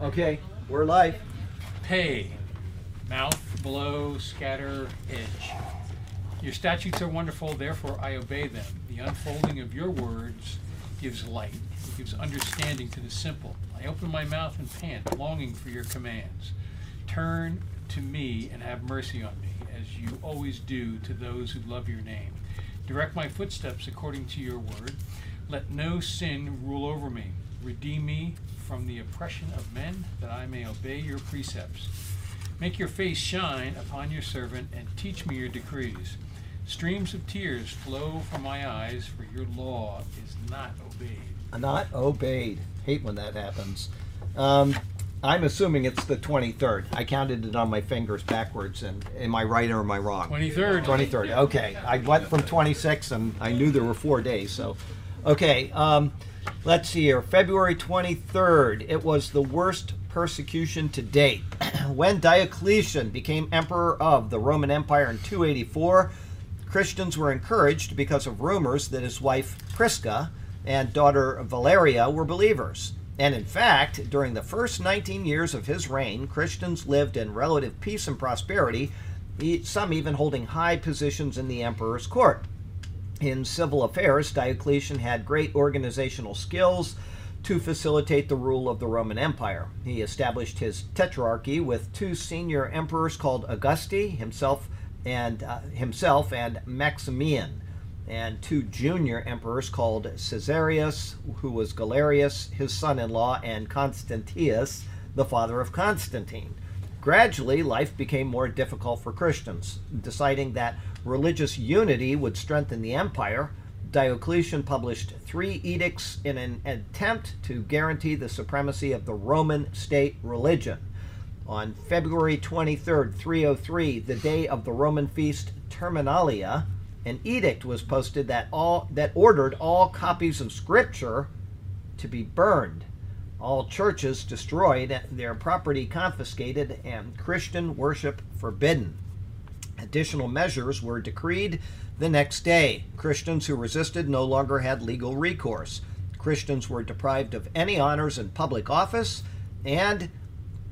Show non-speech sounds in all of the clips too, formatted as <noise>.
Okay, we're live. Pay, mouth, blow, scatter, edge. Your statutes are wonderful, therefore I obey them. The unfolding of your words gives light, it gives understanding to the simple. I open my mouth and pant, longing for your commands. Turn to me and have mercy on me, as you always do to those who love your name. Direct my footsteps according to your word. Let no sin rule over me. Redeem me from the oppression of men, that I may obey your precepts. Make your face shine upon your servant, and teach me your decrees. Streams of tears flow from my eyes, for your law is not obeyed. Not obeyed. Hate when that happens. Um, I'm assuming it's the 23rd. I counted it on my fingers backwards. And am I right or am I wrong? 23rd. 23rd. Okay. I went from 26 and I knew there were four days. So, okay. Um, let's see here. February 23rd. It was the worst persecution to date. <clears throat> when Diocletian became emperor of the Roman Empire in 284, Christians were encouraged because of rumors that his wife Prisca and daughter Valeria were believers. And in fact, during the first 19 years of his reign, Christians lived in relative peace and prosperity, some even holding high positions in the emperor's court. In civil affairs, Diocletian had great organizational skills to facilitate the rule of the Roman Empire. He established his tetrarchy with two senior emperors called Augusti, himself and uh, himself and Maximian, and two junior emperors called Caesarius, who was Galerius, his son-in-law, and Constantius, the father of Constantine. Gradually, life became more difficult for Christians. Deciding that religious unity would strengthen the empire, Diocletian published three edicts in an attempt to guarantee the supremacy of the Roman state religion. On February 23, 303, the day of the Roman feast Terminalia, an edict was posted that all that ordered all copies of scripture to be burned all churches destroyed, their property confiscated, and Christian worship forbidden. Additional measures were decreed the next day. Christians who resisted no longer had legal recourse. Christians were deprived of any honors in public office and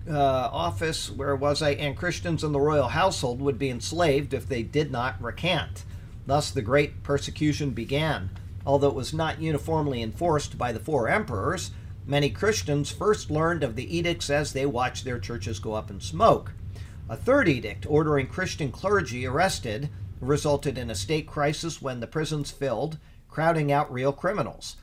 uh, office, where was I? And Christians in the royal household would be enslaved if they did not recant. Thus, the great persecution began. Although it was not uniformly enforced by the four emperors, Many Christians first learned of the edicts as they watched their churches go up in smoke. A third edict ordering Christian clergy arrested resulted in a state crisis when the prisons filled, crowding out real criminals.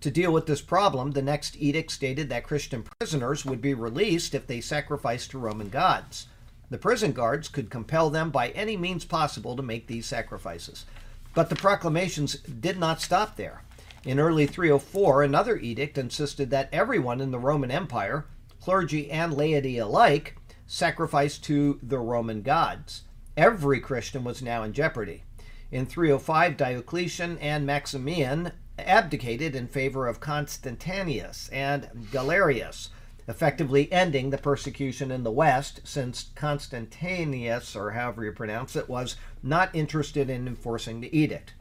To deal with this problem, the next edict stated that Christian prisoners would be released if they sacrificed to Roman gods. The prison guards could compel them by any means possible to make these sacrifices. But the proclamations did not stop there. In early 304, another edict insisted that everyone in the Roman Empire, clergy and laity alike, sacrifice to the Roman gods. Every Christian was now in jeopardy. In 305, Diocletian and Maximian abdicated in favor of Constantius and Galerius, effectively ending the persecution in the West, since Constantius, or however you pronounce it, was not interested in enforcing the edict.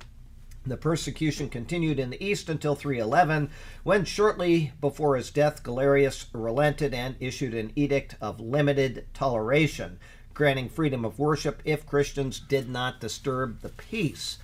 The persecution continued in the east until 311, when shortly before his death, Galerius relented and issued an edict of limited toleration, granting freedom of worship if Christians did not disturb the peace.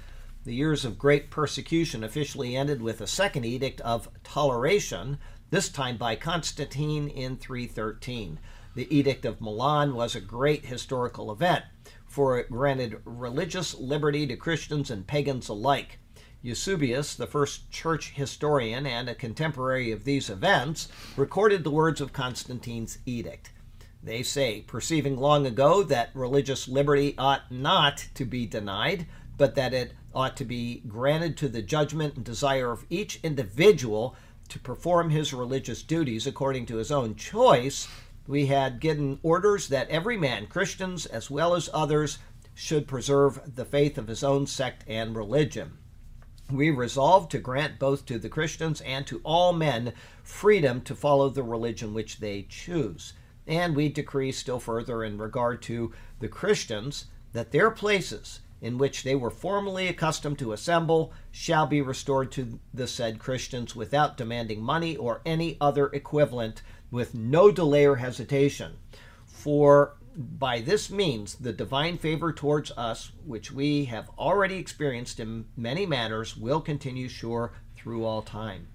The years of great persecution officially ended with a second edict of toleration, this time by Constantine in 313. The Edict of Milan was a great historical event, for it granted religious liberty to Christians and pagans alike. Eusebius, the first church historian and a contemporary of these events, recorded the words of Constantine's edict. They say, perceiving long ago that religious liberty ought not to be denied, but that it ought to be granted to the judgment and desire of each individual to perform his religious duties according to his own choice, we had given orders that every man, Christians as well as others, should preserve the faith of his own sect and religion we resolve to grant both to the Christians and to all men freedom to follow the religion which they choose. And we decree still further in regard to the Christians that their places in which they were formerly accustomed to assemble shall be restored to the said Christians without demanding money or any other equivalent, with no delay or hesitation. For by this means the divine favor towards us, which we have already experienced in many manners, will continue sure through all time.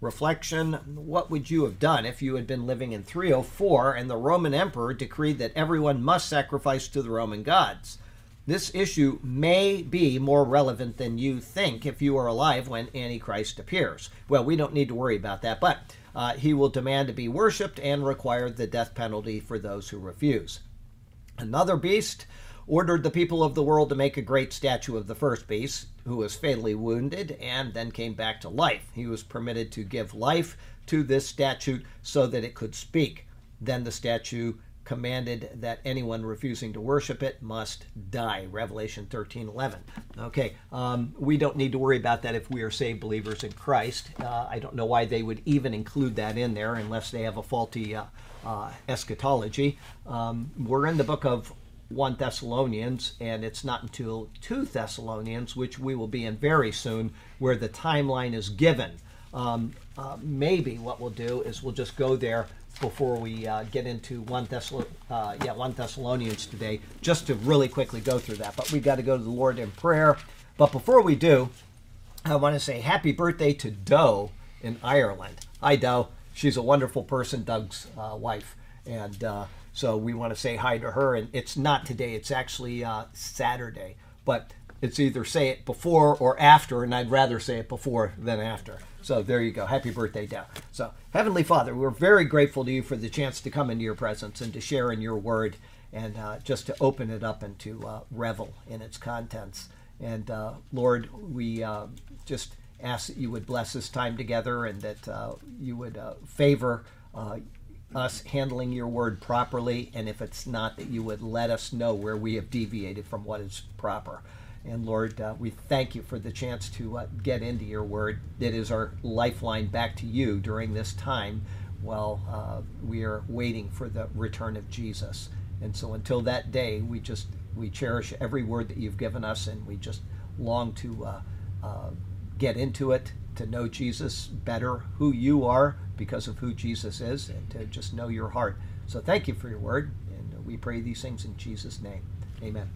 Reflection What would you have done if you had been living in 304 and the Roman emperor decreed that everyone must sacrifice to the Roman gods? This issue may be more relevant than you think if you are alive when Antichrist appears. Well, we don't need to worry about that, but uh, he will demand to be worshipped and require the death penalty for those who refuse. Another beast ordered the people of the world to make a great statue of the first beast, who was fatally wounded and then came back to life. He was permitted to give life to this statue so that it could speak. Then the statue commanded that anyone refusing to worship it must die. Revelation 13 11. Okay, um, we don't need to worry about that if we are saved believers in Christ. Uh, I don't know why they would even include that in there unless they have a faulty uh, uh, eschatology. Um, we're in the book of 1 Thessalonians, and it's not until 2 Thessalonians, which we will be in very soon, where the timeline is given. Um, uh, maybe what we'll do is we'll just go there before we uh, get into 1, Thessal- uh, yeah, 1 Thessalonians today, just to really quickly go through that. But we've got to go to the Lord in prayer. But before we do, I want to say happy birthday to Doe in Ireland. Hi, Doe. She's a wonderful person, Doug's uh, wife. And uh, so we want to say hi to her. And it's not today, it's actually uh, Saturday. But it's either say it before or after, and I'd rather say it before than after. So there you go. Happy birthday, Dow. So, Heavenly Father, we're very grateful to you for the chance to come into your presence and to share in your word and uh, just to open it up and to uh, revel in its contents. And uh, Lord, we just ask that you would bless this time together and that uh, you would uh, favor us handling your word properly, and if it's not, that you would let us know where we have deviated from what is proper. And Lord, uh, we thank you for the chance to uh, get into your word. It is our lifeline back to you during this time while uh, we are waiting for the return of Jesus. And so until that day, we just we cherish every word that you've given us, and we just long to uh, uh, get into it, to know Jesus better, who you are because of who Jesus is, and to just know your heart. So thank you for your word, and we pray these things in Jesus' name. Amen.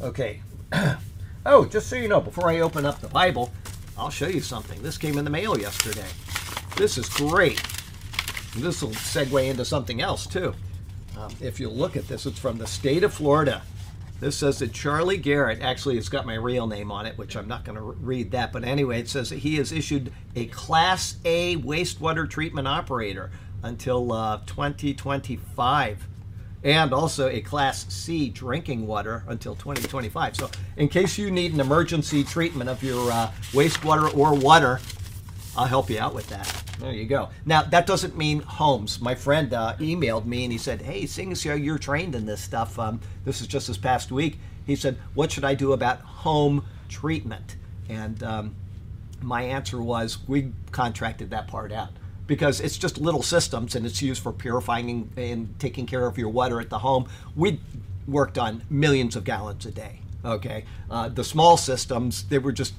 Okay. <clears throat> oh, just so you know, before I open up the Bible, I'll show you something. This came in the mail yesterday. This is great. This will segue into something else, too. Um, if you look at this, it's from the state of Florida. This says that Charlie Garrett, actually, it's got my real name on it, which I'm not going to read that, but anyway, it says that he has issued a Class A wastewater treatment operator until uh, 2025 and also a Class C drinking water until 2025. So, in case you need an emergency treatment of your uh, wastewater or water, I'll help you out with that. There you go. Now, that doesn't mean homes. My friend uh, emailed me and he said, Hey, seeing as you're trained in this stuff, um, this is just this past week, he said, What should I do about home treatment? And um, my answer was, We contracted that part out because it's just little systems and it's used for purifying and, taking care of your water at the home. We worked on millions of gallons a day. Okay, uh, the small systems they were just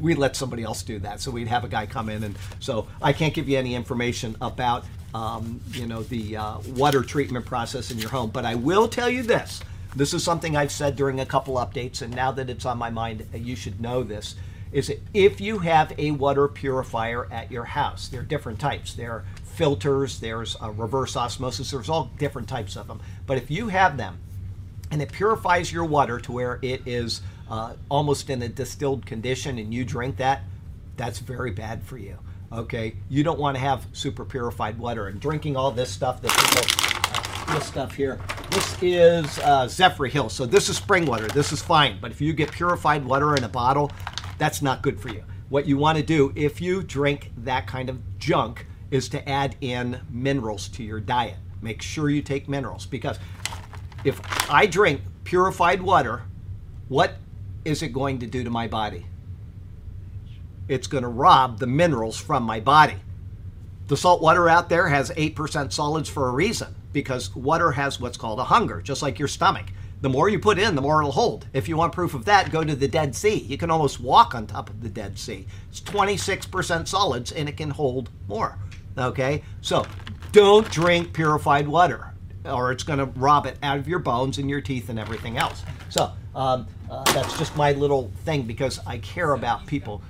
we let somebody else do that. So we'd have a guy come in, and so I can't give you any information about um, you know the uh, water treatment process in your home, but I will tell you this. This is something I've said during a couple updates, and now that it's on my mind, you should know this is that if you have a water purifier at your house, there are different types. There are filters, there's reverse osmosis, there's all different types of them. But if you have them and it purifies your water to where it is uh, almost in a distilled condition and you drink that, that's very bad for you. Okay, you don't want to have super purified water and drinking all this stuff that people, uh, this stuff here. This is uh, Zephyrhills, so this is spring water. This is fine, but if you get purified water in a bottle, that's not good for you. What you want to do if you drink that kind of junk is to add in minerals to your diet. Make sure you take minerals because if I drink purified water, what is it going to do to my body? It's going to rob the minerals from my body. The salt water out there has 8% solids for a reason because water has what's called a hunger, just like your stomach. The more you put in, the more it'll hold. If you want proof of that, go to the Dead Sea. You can almost walk on top of the Dead Sea. It's 26% solids and it can hold more. Okay? So don't drink purified water or it's going to rob it out of your bones and your teeth and everything else. So um, uh, that's just my little thing because I care about people.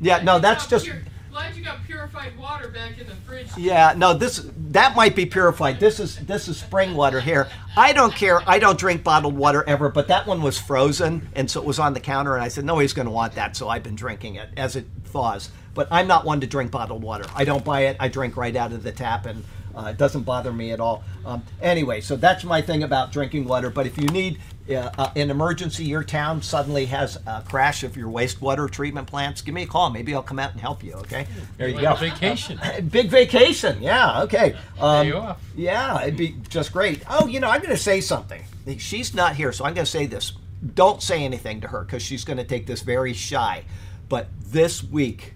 Yeah, no, that's just- Glad you got purified water back in the fridge. Yeah, no, this that might be purified. This is this is spring water here. I don't care. I don't drink bottled water ever, but that one was frozen, and so it was on the counter, and I said nobody's going to want that, so I've been drinking it as it thaws. But I'm not one to drink bottled water. I don't buy it. I drink right out of the tap, and uh, it doesn't bother me at all. Um, anyway, so that's my thing about drinking water. But if you need uh, uh, an emergency, your town suddenly has a crash of your wastewater treatment plants, give me a call. Maybe I'll come out and help you. Okay, there you Like go. a vacation. <laughs> Big vacation, yeah, okay. Um, Day off. Yeah, it'd be just great. Oh, you know, I'm going to say something. She's not here, so I'm going to say this. Don't say anything to her because she's going to take this very shy. But this week,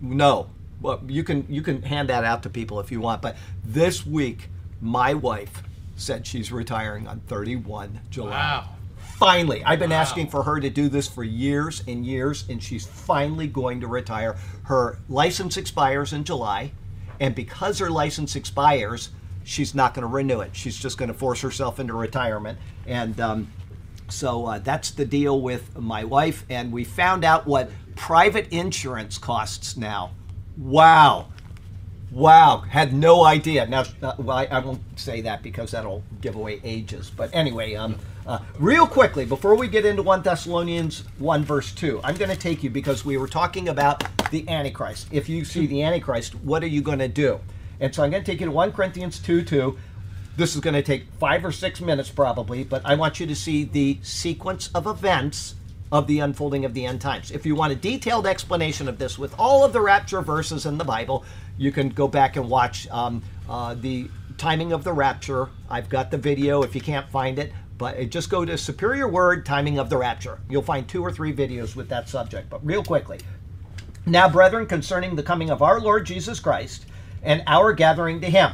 no. Well, you can you can hand that out to people if you want. But this week, my wife said she's retiring on 31 July Wow. finally i've been Wow. asking for her to do this for years and years and she's finally going to retire her license expires in july and because her license expires she's not going to renew it she's just going to force herself into retirement and um, so uh, that's the deal with my wife and we found out what private insurance costs now wow Wow, had no idea. Now, uh, I won't say that because that'll give away ages. But anyway, um, uh, real quickly, before we get into 1 Thessalonians 1, verse 2, I'm going to take you because we were talking about the Antichrist. If you see the Antichrist, what are you going to do? And so I'm going to take you to 1 Corinthians 2 2. This is going to take five or six minutes probably, but I want you to see the sequence of events of the unfolding of the end times. If you want a detailed explanation of this with all of the rapture verses in the Bible, you can go back and watch um, uh, the timing of the rapture. I've got the video if you can't find it, but just go to Superior Word Timing of the Rapture. You'll find two or three videos with that subject. But real quickly, now, brethren, concerning the coming of our Lord Jesus Christ and our gathering to him.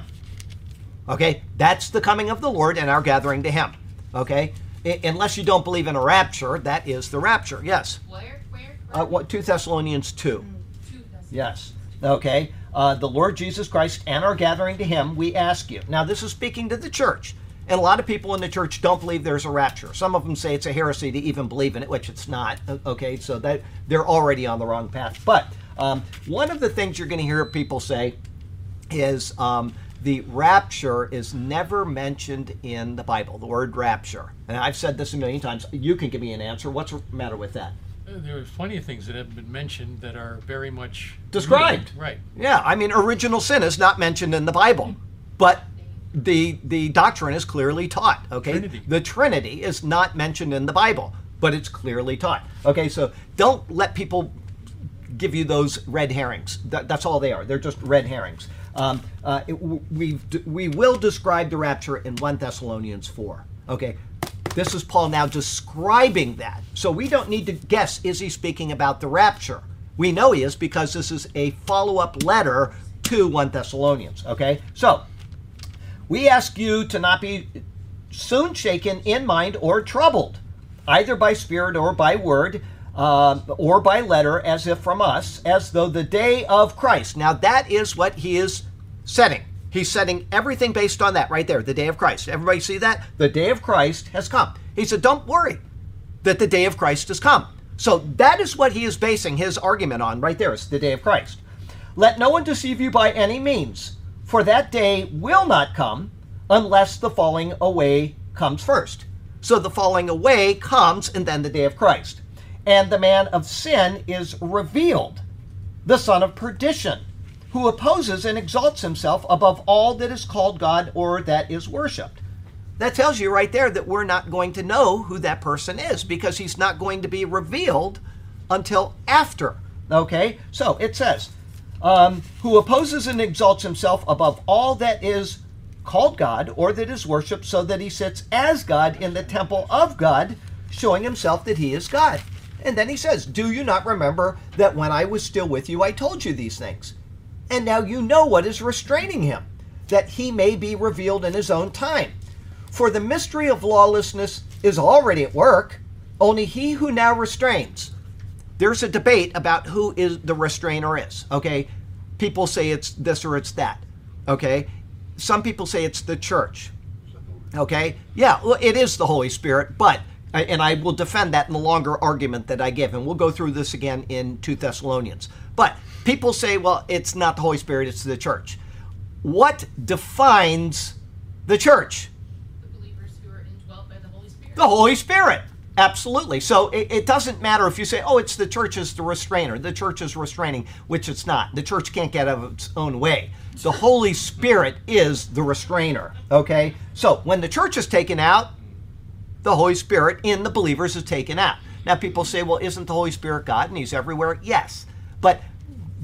Okay, that's the coming of the Lord and our gathering to him. Okay, I- unless you don't believe in a rapture, that is the rapture. Yes. Where? Where? Uh, what? Two Thessalonians two. Two, that's- Yes. Okay. Uh, the Lord Jesus Christ and our gathering to Him, we ask you. Now, this is speaking to the church. And a lot of people in the church don't believe there's a rapture. Some of them say it's a heresy to even believe in it, which it's not. Okay, so that they're already on the wrong path. But um, one of the things you're going to hear people say is um, the rapture is never mentioned in the Bible. The word rapture, and I've said this a million times. You can give me an answer. What's the matter with that? There are plenty of things that have been mentioned that are very much Described. Right. Yeah, I mean, original sin is not mentioned in the Bible, but the the doctrine is clearly taught. Okay, Trinity. the Trinity is not mentioned in the Bible, but it's clearly taught. Okay, so don't let people give you those red herrings. That, that's all they are. They're just red herrings. Um, uh, we we will describe the rapture in one Thessalonians four. Okay. This is Paul now describing that. So we don't need to guess is he speaking about the rapture? We know he is because this is a follow up letter to 1 Thessalonians. Okay? So we ask you to not be soon shaken in mind or troubled, either by spirit or by word, uh, or by letter, as if from us, as though the day of Christ. Now, that is what he is setting. He's setting everything based on that right there, the day of Christ. Everybody see that? The day of Christ has come. He said, Don't worry that the day of Christ has come. So that is what he is basing his argument on right there. It's the day of Christ. Let no one deceive you by any means, for that day will not come unless the falling away comes first. So the falling away comes and then the day of Christ. And the man of sin is revealed, the son of perdition, who opposes and exalts himself above all that is called God or that is worshiped. That tells you right there that we're not going to know who that person is because he's not going to be revealed until after. Okay? So it says, um, who opposes and exalts himself above all that is called God or that is worshiped, so that he sits as God in the temple of God, showing himself that he is God. And then he says, Do you not remember that when I was still with you, I told you these things? And now you know what is restraining him, that he may be revealed in his own time. For the mystery of lawlessness is already at work, only he who now restrains. There's a debate about who is the restrainer is, okay? People say it's this or it's that, okay? Some people say it's the church. Okay? Yeah, well, it is the Holy Spirit, but, and I will defend that in the longer argument that I give, and we'll go through this again in 2 Thessalonians. But people say, well, it's not the Holy Spirit, it's the church. What defines the church? The believers who are indwelt by the Holy Spirit. The Holy Spirit. Absolutely. So it, it, doesn't matter if you say, oh, it's the church is the restrainer. The church is restraining, which it's not. The church can't get out of its own way. The Holy Spirit is the restrainer. Okay? So when the church is taken out, the Holy Spirit in the believers is taken out. Now people say, well, isn't the Holy Spirit God and he's everywhere? Yes. But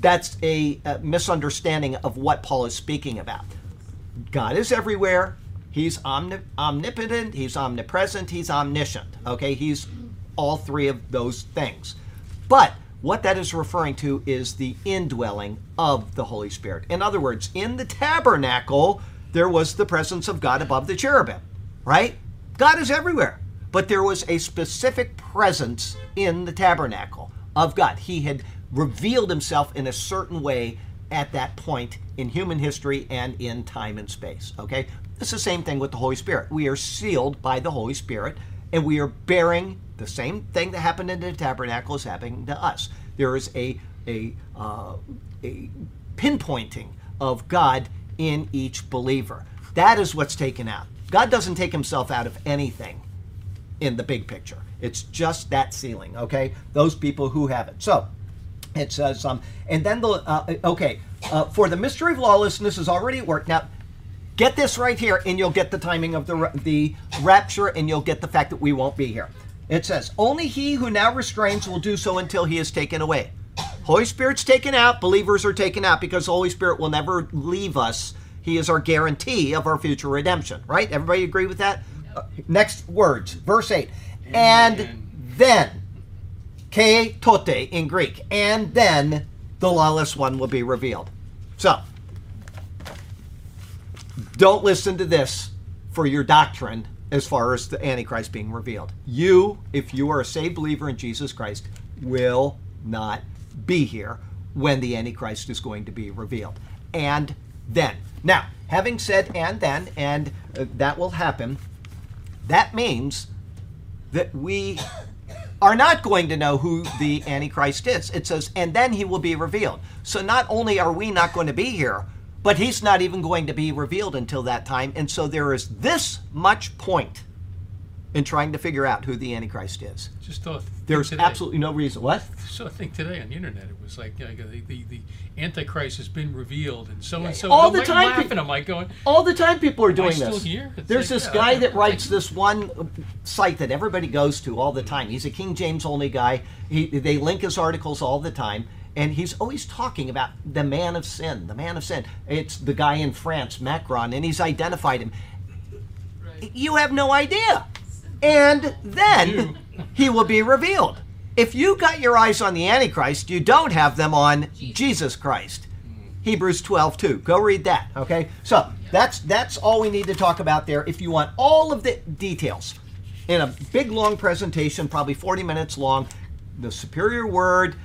that's a, a misunderstanding of what Paul is speaking about. God is everywhere. He's omni- omnipotent, he's omnipresent, he's omniscient. Okay, he's all three of those things. But what that is referring to is the indwelling of the Holy Spirit. In other words, in the tabernacle, there was the presence of God above the cherubim, right? God is everywhere. But there was a specific presence in the tabernacle of God. He had revealed himself in a certain way at that point in human history and in time and space. Okay? It's the same thing with the Holy Spirit. We are sealed by the Holy Spirit and we are bearing the same thing that happened in the tabernacle is happening to us. There is a, a, uh, a pinpointing of God in each believer. That is what's taken out. God doesn't take himself out of anything in the big picture. It's just that sealing, okay? Those people who have it. So, it says, um, and then the, uh, okay, uh, for the mystery of lawlessness is already at work. Now, get this right here, and you'll get the timing of the, the rapture, and you'll get the fact that we won't be here. It says, Only he who now restrains will do so until he is taken away. Holy Spirit's taken out, believers are taken out because the Holy Spirit will never leave us. He is our guarantee of our future redemption, right? Everybody agree with that? Uh, next words, verse 8. And Amen. then, kai tote in Greek, and then the lawless one will be revealed. So, don't listen to this for your doctrine as far as the Antichrist being revealed. You, if you are a saved believer in Jesus Christ, will not be here when the Antichrist is going to be revealed. And then. Now, having said and then, and uh, that will happen, that means that we are not going to know who the Antichrist is. It says, and then he will be revealed. So not only are we not going to be here, but he's not even going to be revealed until that time. And so there is this much point in trying to figure out who the Antichrist is. Just thought. There's today. absolutely no reason. What? So I think today on the internet it was like, like the, the, the Antichrist has been revealed and so and so. All the time laughing. people- I'm like going, All the time people are doing still this. here? There's like, this guy that writes this one uh, site that everybody goes to all the time. He's a King James only guy. He, they link his articles all the time. And he's always talking about the man of sin, the man of sin. It's the guy in France, Macron, and he's identified him. Right. You have no idea. And then he will be revealed. If you got your eyes on the Antichrist, you don't have them on Jesus Christ. Hebrews 12, 2. Go read that. Okay? So that's that's all we need to talk about there. If you want all of the details in a big long presentation, probably 40 minutes long, the superior word,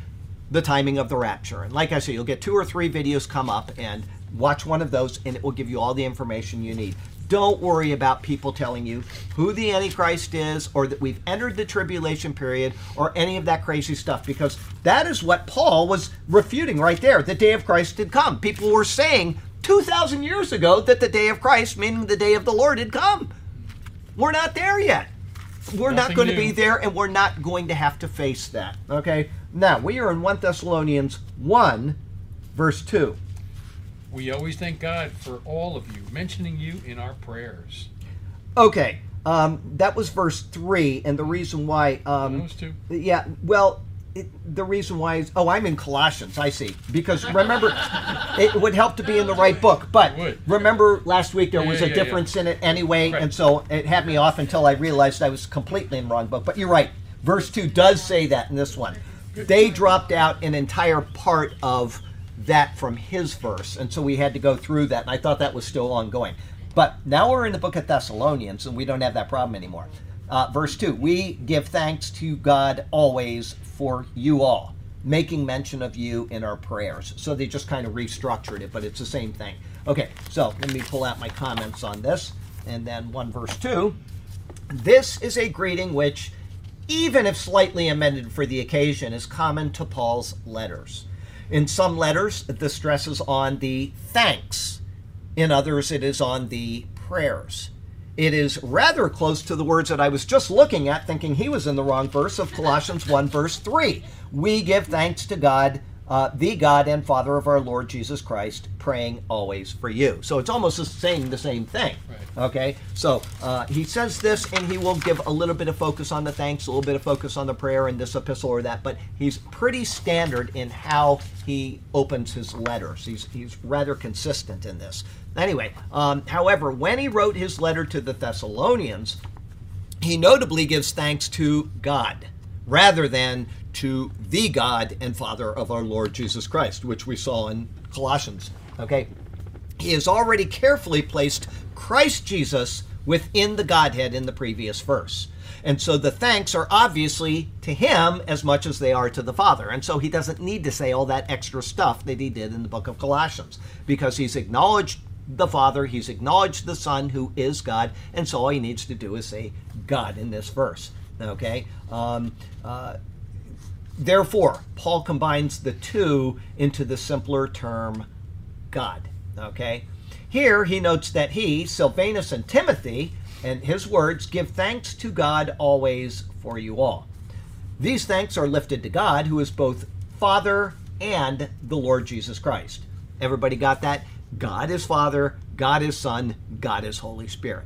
the timing of the rapture. And like I said, you'll get two or three videos come up and watch one of those and it will give you all the information you need. Don't worry about people telling you who the Antichrist is or that we've entered the tribulation period or any of that crazy stuff because that is what Paul was refuting right there. The day of Christ had come. People were saying 2,000 years ago that the day of Christ, meaning the day of the Lord, had come. We're not there yet. We're not Nothing going to be there and we're not going to have to face that. Okay? Now, we are in 1 Thessalonians 1, verse 2. We always thank God for all of you, mentioning you in our prayers. Okay, um, that was verse 3, and the reason why. Um, Those two. Yeah, well, it, the reason why is. Oh, I'm in Colossians, I see. Because remember, <laughs> it would help to be in the right book. But remember last week there Yeah, was yeah, a yeah. difference in it anyway, Right. and so it had me off until I realized I was completely in the wrong book. But you're right. Verse 2 does say that in this one. They dropped out an entire part of that from his verse, and so we had to go through that, and I thought that was still ongoing. But now we're in the book of Thessalonians, and we don't have that problem anymore. Uh, verse 2 We give thanks to God always for you all, making mention of you in our prayers. So they just kind of restructured it, but it's the same thing. Okay, so let me pull out my comments on this. And then 1 verse 2 This is a greeting which, even if slightly amended for the occasion, is common to Paul's letters. In some letters, the stress is on the thanks. In others, it is on the prayers. It is rather close to the words that I was just looking at, thinking he was in the wrong verse of Colossians 1, verse 3. We give thanks to God, uh, the God and Father of our Lord Jesus Christ, praying always for you. So it's almost saying the same thing. Right. Okay? So uh, he says this, and he will give a little bit of focus on the thanks, a little bit of focus on the prayer in this epistle or that, but he's pretty standard in how he opens his letters. He's, he's rather consistent in this. Anyway, um, however, when he wrote his letter to the Thessalonians, he notably gives thanks to God rather than to the God and Father of our Lord Jesus Christ, which we saw in Colossians. Okay? He has already carefully placed Christ Jesus within the Godhead in the previous verse. And so the thanks are obviously to him as much as they are to the Father. And so he doesn't need to say all that extra stuff that he did in the book of Colossians because he's acknowledged the Father, he's acknowledged the Son who is God, and so all he needs to do is say God in this verse. Okay? Um, uh, therefore, Paul combines the two into the simpler term God. Okay? Here he notes that he, Silvanus, and Timothy, and his words, give thanks to God always for you all. These thanks are lifted to God, who is both Father and the Lord Jesus Christ. Everybody got that? God is Father, God is Son, God is Holy Spirit.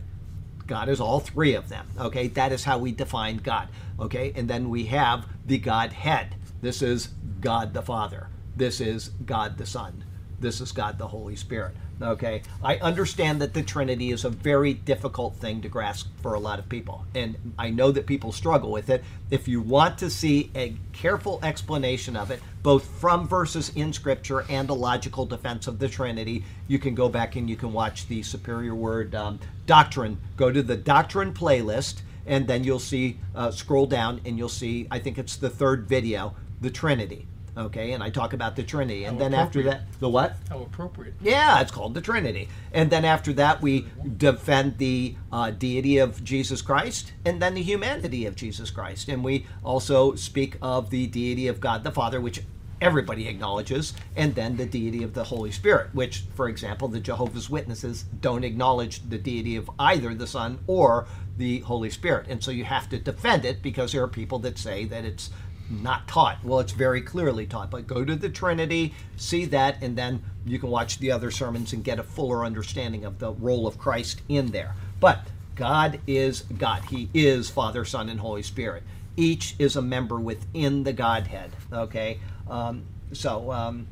God is all three of them. Okay, that is how we define God. Okay, and then we have the Godhead. This is God the Father. This is God the Son. This is God the Holy Spirit. Okay, I understand that the Trinity is a very difficult thing to grasp for a lot of people, and I know that people struggle with it. If you want to see a careful explanation of it, both from verses in Scripture and a logical defense of the Trinity, you can go back and you can watch the Superior Word um, Doctrine. Go to the Doctrine playlist, and then you'll see, uh, scroll down, and you'll see, I think it's the third video, the Trinity. Okay, and I talk about the Trinity, and How then after that, the what? How appropriate. Yeah, it's called the Trinity. And then after that, we defend the uh, deity of Jesus Christ and then the humanity of Jesus Christ. And we also speak of the deity of God the Father, which everybody acknowledges, and then the deity of the Holy Spirit, which, for example, the Jehovah's Witnesses don't acknowledge the deity of either the Son or the Holy Spirit. And so you have to defend it because there are people that say that it's not taught. Well, it's very clearly taught. But go to the Trinity, see that, and then you can watch the other sermons and get a fuller understanding of the role of Christ in there. But God is God. He is Father, Son, and Holy Spirit. Each is a member within the Godhead. Okay? Um, so um,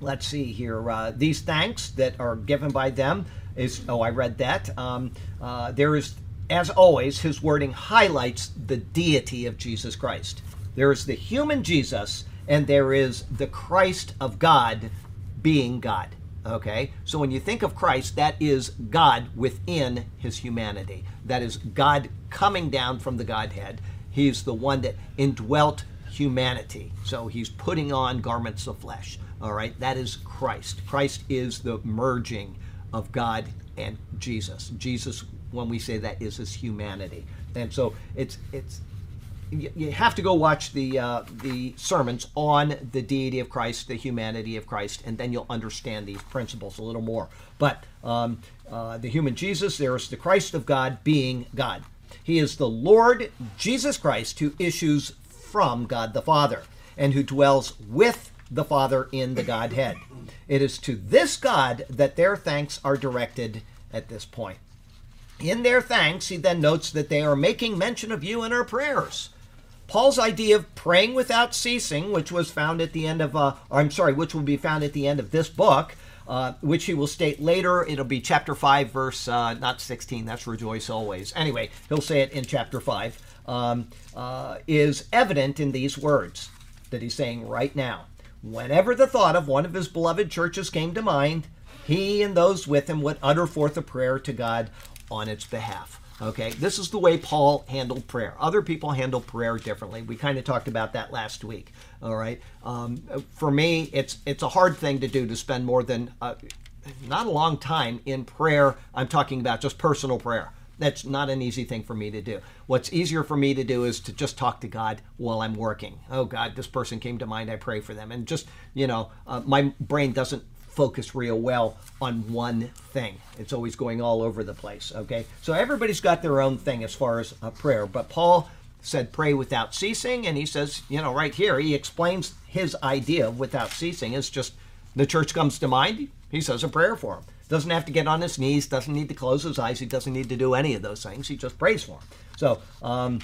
let's see here. Uh, these thanks that are given by them is, oh, I read that. Um, uh, there is, as always, his wording highlights the deity of Jesus Christ. There is the human Jesus, and there is the Christ of God being God. Okay? So when you think of Christ, that is God within his humanity. That is God coming down from the Godhead. He's the one that indwelt humanity. So he's putting on garments of flesh. All right? That is Christ. Christ is the merging of God and Jesus. Jesus, when we say that, is his humanity. And so it's it's you, have to go watch the uh, the sermons on the deity of Christ, the humanity of Christ, and then you'll understand these principles a little more. But um, uh, the human Jesus, there is the Christ of God being God. He is the Lord Jesus Christ who issues from God the Father and who dwells with the Father in the Godhead. It is to this God that their thanks are directed at this point. In their thanks, he then notes that they are making mention of you in our prayers. Paul's idea of praying without ceasing, which was found at the end of, uh, or I'm sorry, which will be found at the end of this book, uh, which he will state later. It'll be chapter 5, verse uh, not 16. That's rejoice always. Anyway, he'll say it in chapter 5, um, uh, is evident in these words that he's saying right now. Whenever the thought of one of his beloved churches came to mind, he and those with him would utter forth a prayer to God on its behalf. Okay, this is the way Paul handled prayer. Other people handle prayer differently. We kind of talked about that last week. All right, um, for me, it's it's a hard thing to do to spend more than uh, not a long time in prayer. I'm talking about just personal prayer. That's not an easy thing for me to do. What's easier for me to do is to just talk to God while I'm working. Oh God, this person came to mind. I pray for them, and just you know, uh, my brain doesn't focus real well on one thing. It's always going all over the place. Okay, so everybody's got their own thing as far as a prayer, but Paul said pray without ceasing, and he says, you know, right here he explains his idea of without ceasing. is just the church comes to mind. He says a prayer for him. Doesn't have to get on his knees. Doesn't need to close his eyes. He doesn't need to do any of those things. He just prays for him. So. Um,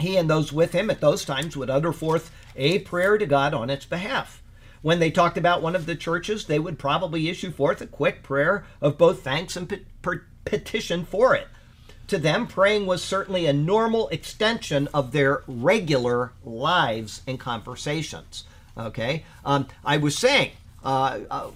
he and those with him at those times would utter forth a prayer to God on its behalf. When they talked about one of the churches, they would probably issue forth a quick prayer of both thanks and petition for it. To them, praying was certainly a normal extension of their regular lives and conversations. Okay, um, I was saying uh, uh,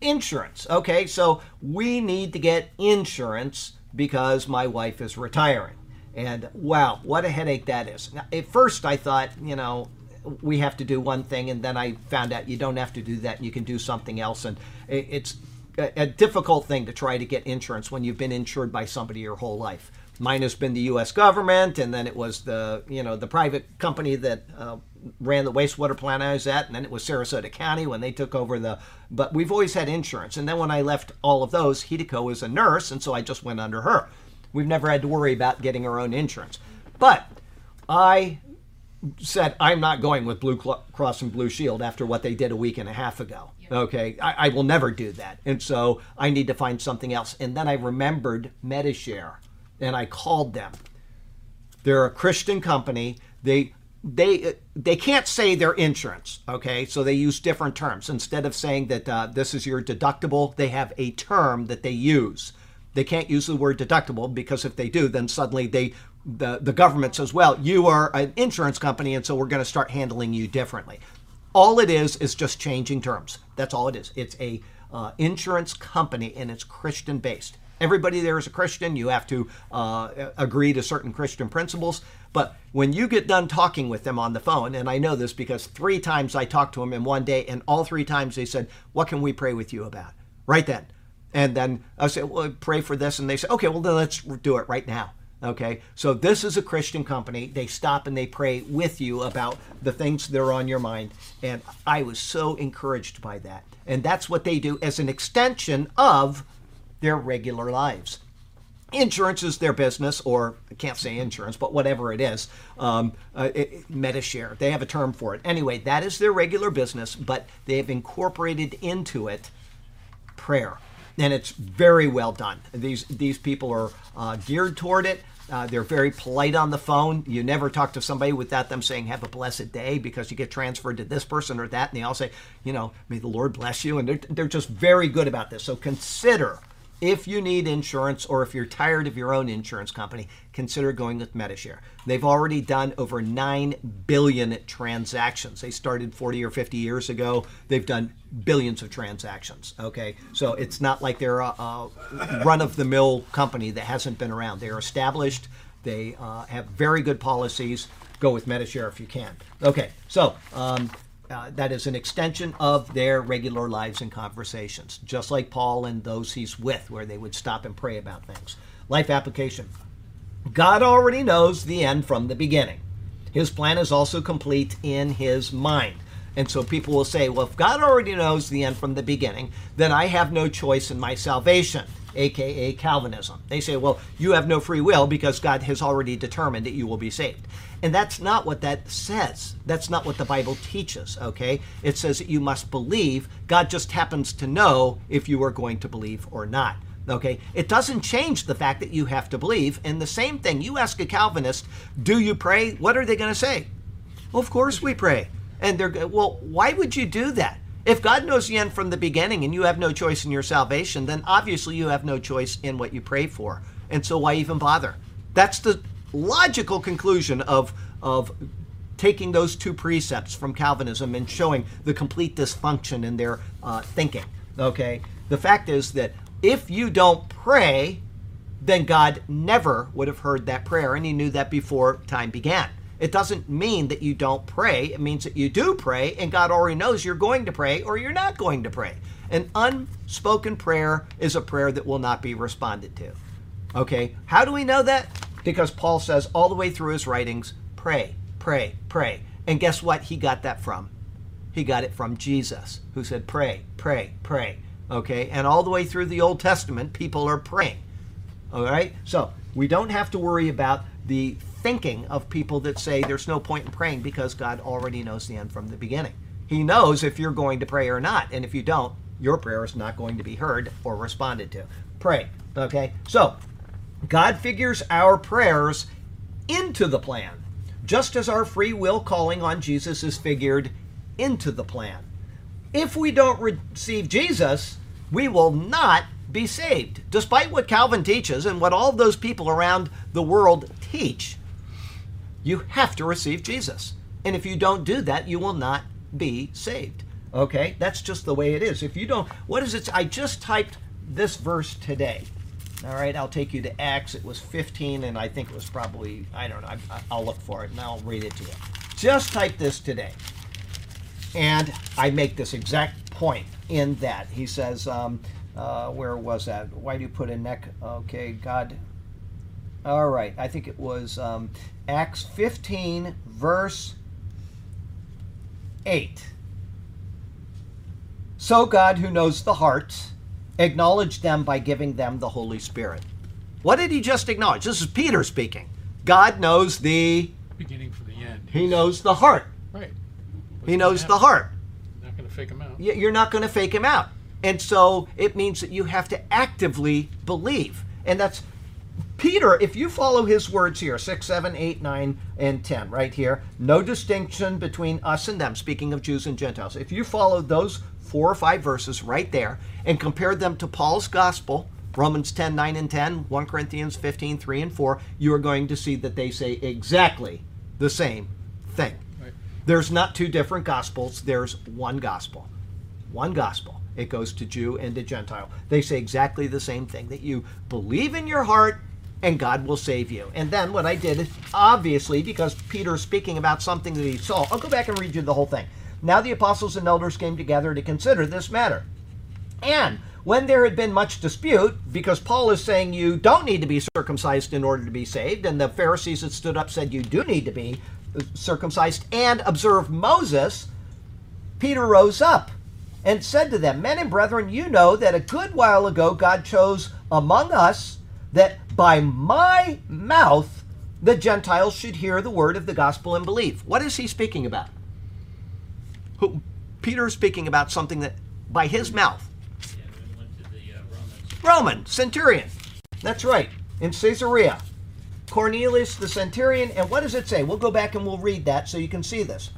insurance. Okay, so we need to get insurance because my wife is retiring. And wow, what a headache that is. Now, at first, I thought, you know, we have to do one thing, and then I found out you don't have to do that, and you can do something else. And it's a, difficult thing to try to get insurance when you've been insured by somebody your whole life. Mine has been the U.S. government, and then it was the you know the private company that uh, ran the wastewater plant I was at, and then it was Sarasota County when they took over the. But we've always had insurance, and then when I left all of those, Hideko was a nurse, and so I just went under her. We've never had to worry about getting our own insurance, but I said, I'm not going with Blue Cross and Blue Shield after what they did a week and a half ago. Okay, I, I, will never do that. And so I need to find something else. And then I remembered Medi-Share and I called them. They're a Christian company. They they they can't say their insurance okay so they use different terms instead of saying that uh, this is your deductible they have a term that they use they can't use the word deductible because if they do then suddenly they the, the government says, well, you are an insurance company, and so we're going to start handling you differently. All it is is just changing terms. That's all it is. It's a uh, insurance company, and it's Christian based. Everybody there is a Christian. You have to uh, agree to certain Christian principles. But when you get done talking with them on the phone, and I know this because three times I talked to them in one day, and all three times they said, What can we pray with you about? Right then. And then I said, Well, pray for this. And they said, Okay, well, then let's do it right now. Okay, so this is a Christian company. They stop and they pray with you about the things that are on your mind. And I was so encouraged by that. And that's what they do as an extension of their regular lives. Insurance is their business, or I can't say insurance, but whatever it is, um, uh, it, Medi-Share. They have a term for it. Anyway, that is their regular business, but they have incorporated into it prayer and it's very well done. These these people are uh, geared toward it. Uh, they're very polite on the phone. You never talk to somebody without them saying, Have a blessed day, because you get transferred to this person or that. And they all say, You know, may the Lord bless you. And they're, they're just very good about this. So consider if you need insurance or if you're tired of your own insurance company, consider going with Medi-Share. They've already done over 9 billion transactions. They started 40 or 50 years ago. They've done billions of transactions. Okay, so it's not like they're a, a run of the mill company that hasn't been around. They're established, they uh, have very good policies. Go with Medi-Share if you can. Okay, so um, uh, that is an extension of their regular lives and conversations, just like Paul and those he's with, where they would stop and pray about things. Life application God already knows the end from the beginning. His plan is also complete in his mind. And so people will say, well, if God already knows the end from the beginning, then I have no choice in my salvation, aka Calvinism. They say, well, you have no free will because God has already determined that you will be saved. And that's not what that says. That's not what the Bible teaches, okay? It says that you must believe. God just happens to know if you are going to believe or not. Okay, it doesn't change the fact that you have to believe. And the same thing, you ask a Calvinist, do you pray? What are they going to say? Well, of course we pray. And they're, well, why would you do that? If God knows the end from the beginning and you have no choice in your salvation, then obviously you have no choice in what you pray for. And so why even bother? That's the logical conclusion of of taking those two precepts from Calvinism and showing the complete dysfunction in their uh, thinking. Okay, The fact is that if you don't pray, then God never would have heard that prayer, and He knew that before time began. It doesn't mean that you don't pray. It means that you do pray, and God already knows you're going to pray or you're not going to pray. An unspoken prayer is a prayer that will not be responded to. Okay, how do we know that? Because Paul says all the way through his writings, pray, pray, pray. And guess what he got that from? He got it from Jesus, who said, pray, pray, pray. Okay, and all the way through the Old Testament, people are praying. All right, so we don't have to worry about the thinking of people that say there's no point in praying because God already knows the end from the beginning. He knows if you're going to pray or not, and if you don't, your prayer is not going to be heard or responded to. Pray. Okay, so God figures our prayers into the plan, just as our free will calling on Jesus is figured into the plan. If we don't receive Jesus, we will not be saved. Despite what Calvin teaches and what all those people around the world teach, you have to receive Jesus. And if you don't do that, you will not be saved. Okay? That's just the way it is. If you don't, what is it? I just typed this verse today. All right, I'll take you to Acts. It was 15, and I think it was probably, I don't know, I, will look for it and I'll read it to you. Just type this today. And I make this exact point in that. He says, um, uh, where was that? Why do you put a neck? Okay, God. All right, I think it was um, Acts 15, verse 8. So God, who knows the hearts, acknowledged them by giving them the Holy Spirit. What did he just acknowledge? This is Peter speaking. God knows the beginning from the end. He knows the heart. Right. What's he knows the heart. You're Not going to fake him out. You're not going to fake him out. And so it means that you have to actively believe. And that's Peter, if you follow his words here, 6, 7, 8, 9, and 10, right here, no distinction between us and them, speaking of Jews and Gentiles. If you follow those four or five verses right there and compare them to Paul's gospel, Romans 10, 9, and 10, 1 Corinthians 15, 3, and 4, you are going to see that they say exactly the same thing. Right. There's not two different gospels, there's one gospel. One gospel. It goes to Jew and to Gentile. They say exactly the same thing that you believe in your heart and God will save you. And then what I did, obviously, because Peter is speaking about something that he saw, I'll go back and read you the whole thing. Now the apostles and elders came together to consider this matter. And when there had been much dispute, because Paul is saying you don't need to be circumcised in order to be saved, and the Pharisees that stood up said you do need to be circumcised and observe Moses, Peter rose up and said to them, Men and brethren, you know that a good while ago God chose among us that by my mouth the Gentiles should hear the word of the gospel and believe. What is he speaking about? Who, Peter is speaking about something that by his mouth. Roman centurion. That's right. In Caesarea. Cornelius the centurion. And what does it say? We'll go back and we'll read that so you can see this.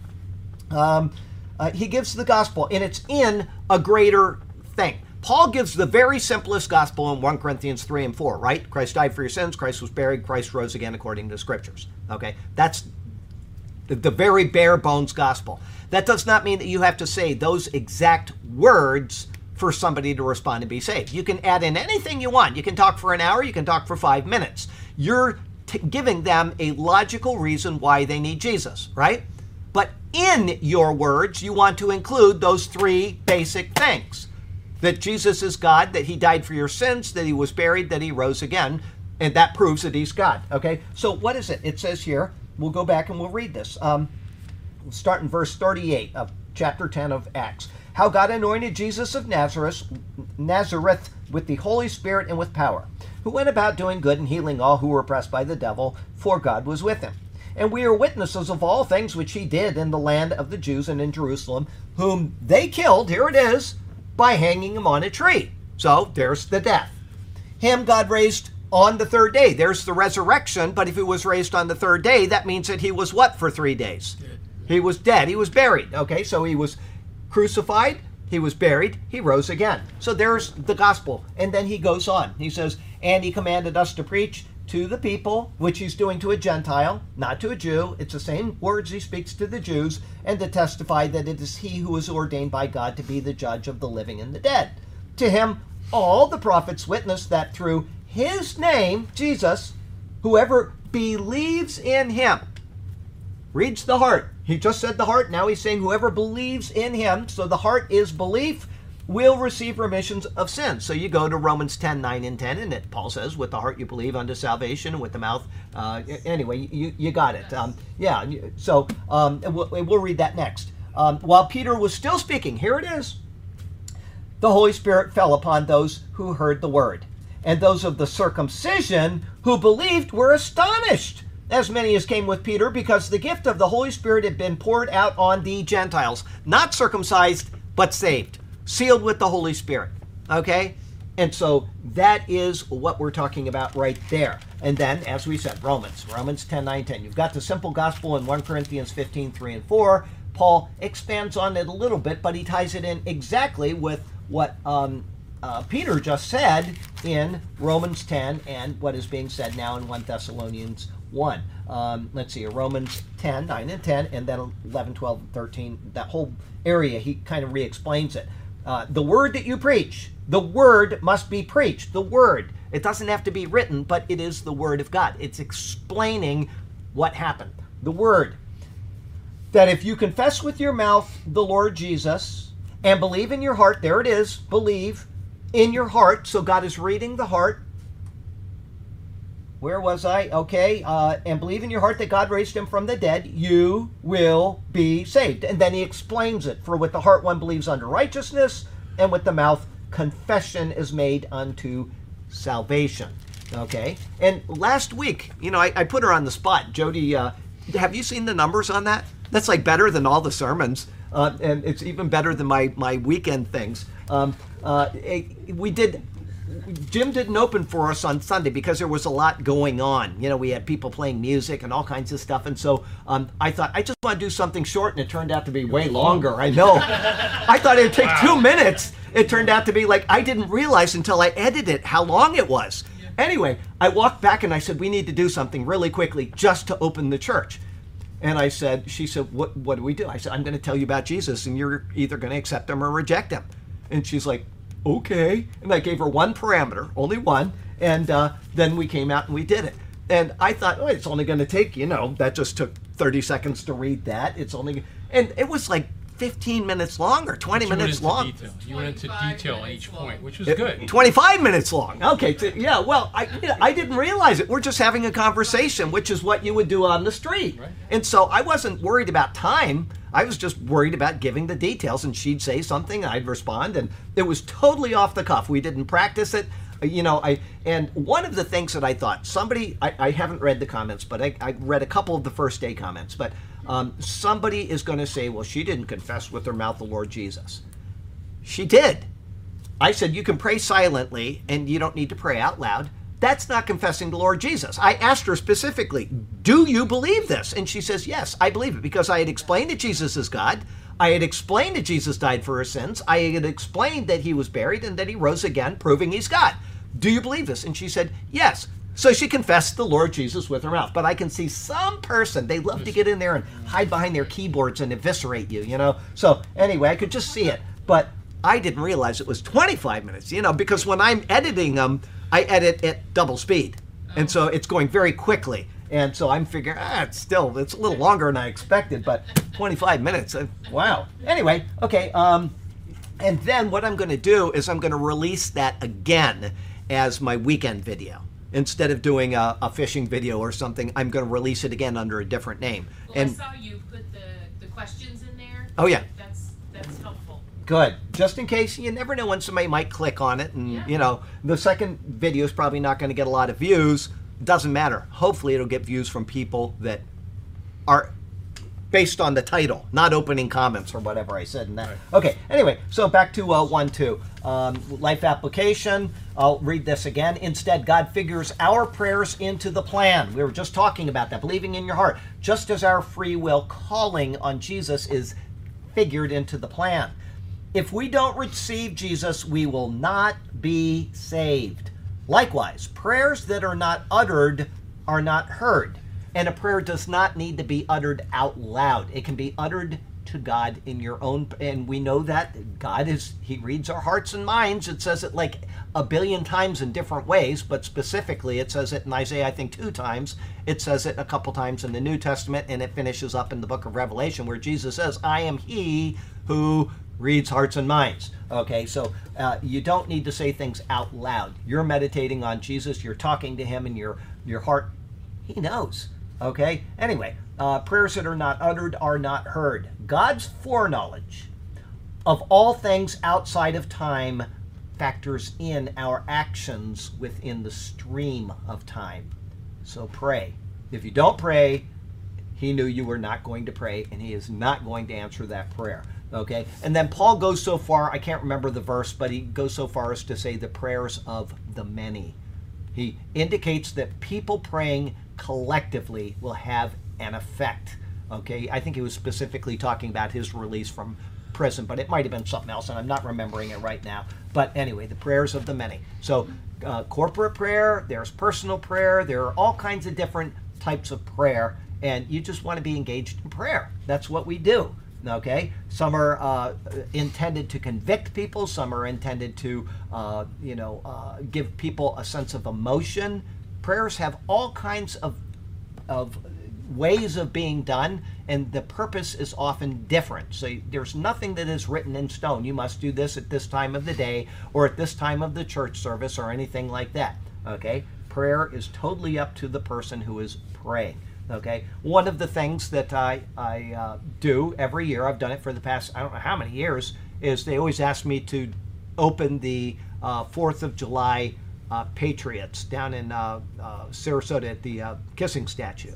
Um, uh, he gives the gospel, and it's in a greater thing. Paul gives the very simplest gospel in 1 Corinthians 3 and 4, right? Christ died for your sins, Christ was buried, Christ rose again according to the scriptures. Okay? That's the, the very bare bones gospel. That does not mean that you have to say those exact words for somebody to respond and be saved. You can add in anything you want. You can talk for an hour, you can talk for five minutes. You're t- giving them a logical reason why they need Jesus, right? But in your words, you want to include those three basic things that Jesus is God, that he died for your sins, that he was buried, that he rose again, and that proves that he's God. Okay, so what is it? It says here, we'll go back and we'll read this. Um, we'll start in verse 38 of chapter 10 of Acts. How God anointed Jesus of Nazareth, Nazareth with the Holy Spirit and with power, who went about doing good and healing all who were oppressed by the devil, for God was with him. And we are witnesses of all things which he did in the land of the Jews and in Jerusalem, whom they killed, here it is, by hanging him on a tree. So there's the death. Him God raised on the third day. There's the resurrection, but if he was raised on the third day, that means that he was what for three days? Dead. He was dead. He was buried. Okay, so he was crucified, he was buried, he rose again. So there's the gospel. And then he goes on. He says, And he commanded us to preach to the people, which he's doing to a Gentile, not to a Jew. It's the same words he speaks to the Jews, and to testify that it is he who is ordained by God to be the judge of the living and the dead. To him, all the prophets witness that through his name, Jesus, whoever believes in him, reads the heart. He just said the heart. Now he's saying whoever believes in him. So the heart is belief will receive remissions of sins. So you go to Romans 10, 9, and 10, and it, Paul says, with the heart you believe unto salvation, and with the mouth. Uh, anyway, you, you got it. Um, yeah, so um, we'll, we'll read that next. Um, while Peter was still speaking, here it is the Holy Spirit fell upon those who heard the word. And those of the circumcision who believed were astonished, as many as came with Peter, because the gift of the Holy Spirit had been poured out on the Gentiles, not circumcised, but saved, sealed with the Holy Spirit. Okay? And so that is what we're talking about right there. And then, as we said, Romans, Romans 10, 9, 10. You've got the simple gospel in 1 Corinthians 15, 3 and 4. Paul expands on it a little bit, but he ties it in exactly with what um, uh, Peter just said in Romans 10 and what is being said now in 1 Thessalonians 1. Um, let's see, Romans 10, 9 and 10, and then 11, 12, and 13. That whole area, he kind of re explains it. Uh, the word that you preach, the word must be preached. The word. It doesn't have to be written, but it is the word of God. It's explaining what happened. The word. That if you confess with your mouth the Lord Jesus and believe in your heart, there it is, believe in your heart. So God is reading the heart. Where was I? Okay. Uh, and believe in your heart that God raised him from the dead, you will be saved. And then he explains it. For with the heart one believes unto righteousness, and with the mouth confession is made unto salvation. Okay. And last week, you know, I, I put her on the spot. Jody, uh, have you seen the numbers on that? That's like better than all the sermons. Uh, and it's even better than my, my weekend things. Um, uh, we did Jim didn't open for us on Sunday because there was a lot going on. You know, we had people playing music and all kinds of stuff. And so um, I thought, I just want to do something short, and it turned out to be way longer. I know. I thought it'd take two minutes. It turned out to be like, I didn't realize until I edited it how long it was. Anyway, I walked back and I said, we need to do something really quickly just to open the church. And I said, she said, what, what do we do? I said, I'm going to tell you about Jesus, and you're either going to accept him or reject him. And she's like, okay. And I gave her one parameter, only one. And uh, then we came out and we did it. And I thought, oh, it's only going to take, you know, that just took 30 seconds to read that. It's only, and it was like 15 minutes long or 20 minutes long. You went into detail on each point, which was good. 25 minutes long. Okay, t- yeah, well, I, I didn't realize it. We're just having a conversation, which is what you would do on the street. Right. And so I wasn't worried about time. I was just worried about giving the details, and she'd say something, I'd respond, and it was totally off the cuff. We didn't practice it. Uh, You know, I and one of the things that I thought somebody I, I haven't read the comments, but I, I read a couple of the first day comments. But um, somebody is going to say, "Well, she didn't confess with her mouth the Lord Jesus." She did. I said, you can pray silently and you don't need to pray out loud. That's not confessing the Lord Jesus. I asked her specifically, Do you believe this? And she says, Yes, I believe it because I had explained that Jesus is God. I had explained that Jesus died for her sins. I had explained that he was buried and that he rose again, proving he's God. Do you believe this? And she said, Yes. So she confessed the Lord Jesus with her mouth. But I can see some person, they love to get in there and hide behind their keyboards and eviscerate you, you know? So anyway, I could just see it. But I didn't realize it was 25 minutes, you know, because when I'm editing them, I edit at double speed. And so it's going very quickly. And so I'm figuring, ah, it's still, it's a little longer than I expected, but 25 minutes, uh, wow. Anyway, okay, um, and then what I'm going to do is I'm going to release that again as my weekend video. Instead of doing a, a fishing video or something, I'm going to release it again under a different name. Well, I And saw you put the, the questions in there. Oh, yeah. That's, that's helpful. Good. Just in case, you never know when somebody might click on it, and Yeah. you know the second video is probably not going to get a lot of views. Doesn't matter. Hopefully, it'll get views from people that are based on the title, not opening comments or whatever I said in that. Okay. Anyway, so back to uh, one two um, life application. I'll read this again. Instead, God figures our prayers into the plan. We were just talking about that, believing in your heart, just as our free will calling on Jesus is figured into the plan. If we don't receive Jesus, we will not be saved. Likewise, prayers that are not uttered are not heard. And a prayer does not need to be uttered out loud. It can be uttered to God in your own and we know that God is he reads our hearts and minds. It says it like a billion times in different ways, but specifically it says it in Isaiah I think two times. It says it a couple times in the New Testament and it finishes up in the book of Revelation where Jesus says, "I am he who reads hearts and minds." Okay, so uh, you don't need to say things out loud. You're meditating on Jesus, you're talking to him and your your heart he knows. Okay? Anyway, uh, prayers that are not uttered are not heard. God's foreknowledge of all things outside of time factors in our actions within the stream of time. So pray. If you don't pray, he knew you were not going to pray, and he is not going to answer that prayer. Okay? And then Paul goes so far, I can't remember the verse, but he goes so far as to say the prayers of the many. He indicates that people praying collectively will have an effect. Okay, I think he was specifically talking about his release from prison, but it might have been something else, and I'm not remembering it right now. But anyway, the prayers of the many. So, uh, corporate prayer, there's personal prayer, there are all kinds of different types of prayer, and you just want to be engaged in prayer. That's what we do. Okay, some are uh, intended to convict people. Some are intended to, uh, you know, uh, give people a sense of emotion. Prayers have all kinds of of ways of being done, and the purpose is often different. So there's nothing that is written in stone. You must do this at this time of the day, or at this time of the church service, or anything like that. Okay, prayer is totally up to the person who is praying. Okay, one of the things that I, I uh, do every year, I've done it for the past I don't know how many years, is they always ask me to open the uh, Fourth of July uh, Patriots down in uh, uh, Sarasota at the uh, Kissing Statue.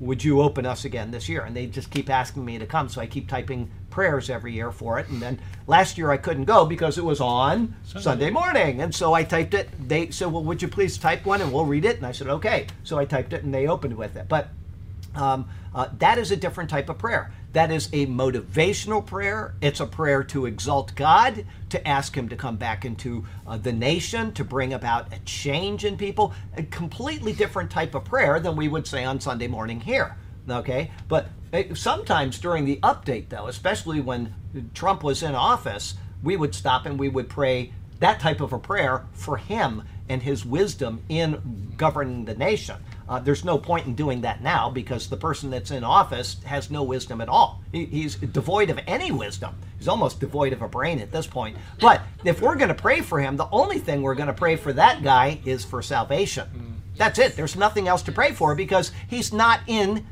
Would you open us again this year? And they just keep asking me to come, so I keep typing prayers every year for it. And then last year I couldn't go because it was on Sunday, Sunday morning, and so I typed it. They said, "Well, would you please type one and we'll read it?" And I said, "Okay." So I typed it, and they opened with it. But um, uh, that is a different type of prayer. That is a motivational prayer. It's a prayer to exalt God, to ask Him to come back into uh, the nation, to bring about a change in people. A completely different type of prayer than we would say on Sunday morning here. Okay? But uh, sometimes during the update, though, especially when Trump was in office, we would stop and we would pray that type of a prayer for him and his wisdom in governing the nation. Uh, there's no point in doing that now because the person that's in office has no wisdom at all. He, he's devoid of any wisdom. He's almost devoid of a brain at this point. But if we're going to pray for him, the only thing we're going to pray for that guy is for salvation. That's it. There's nothing else to pray for because he's not in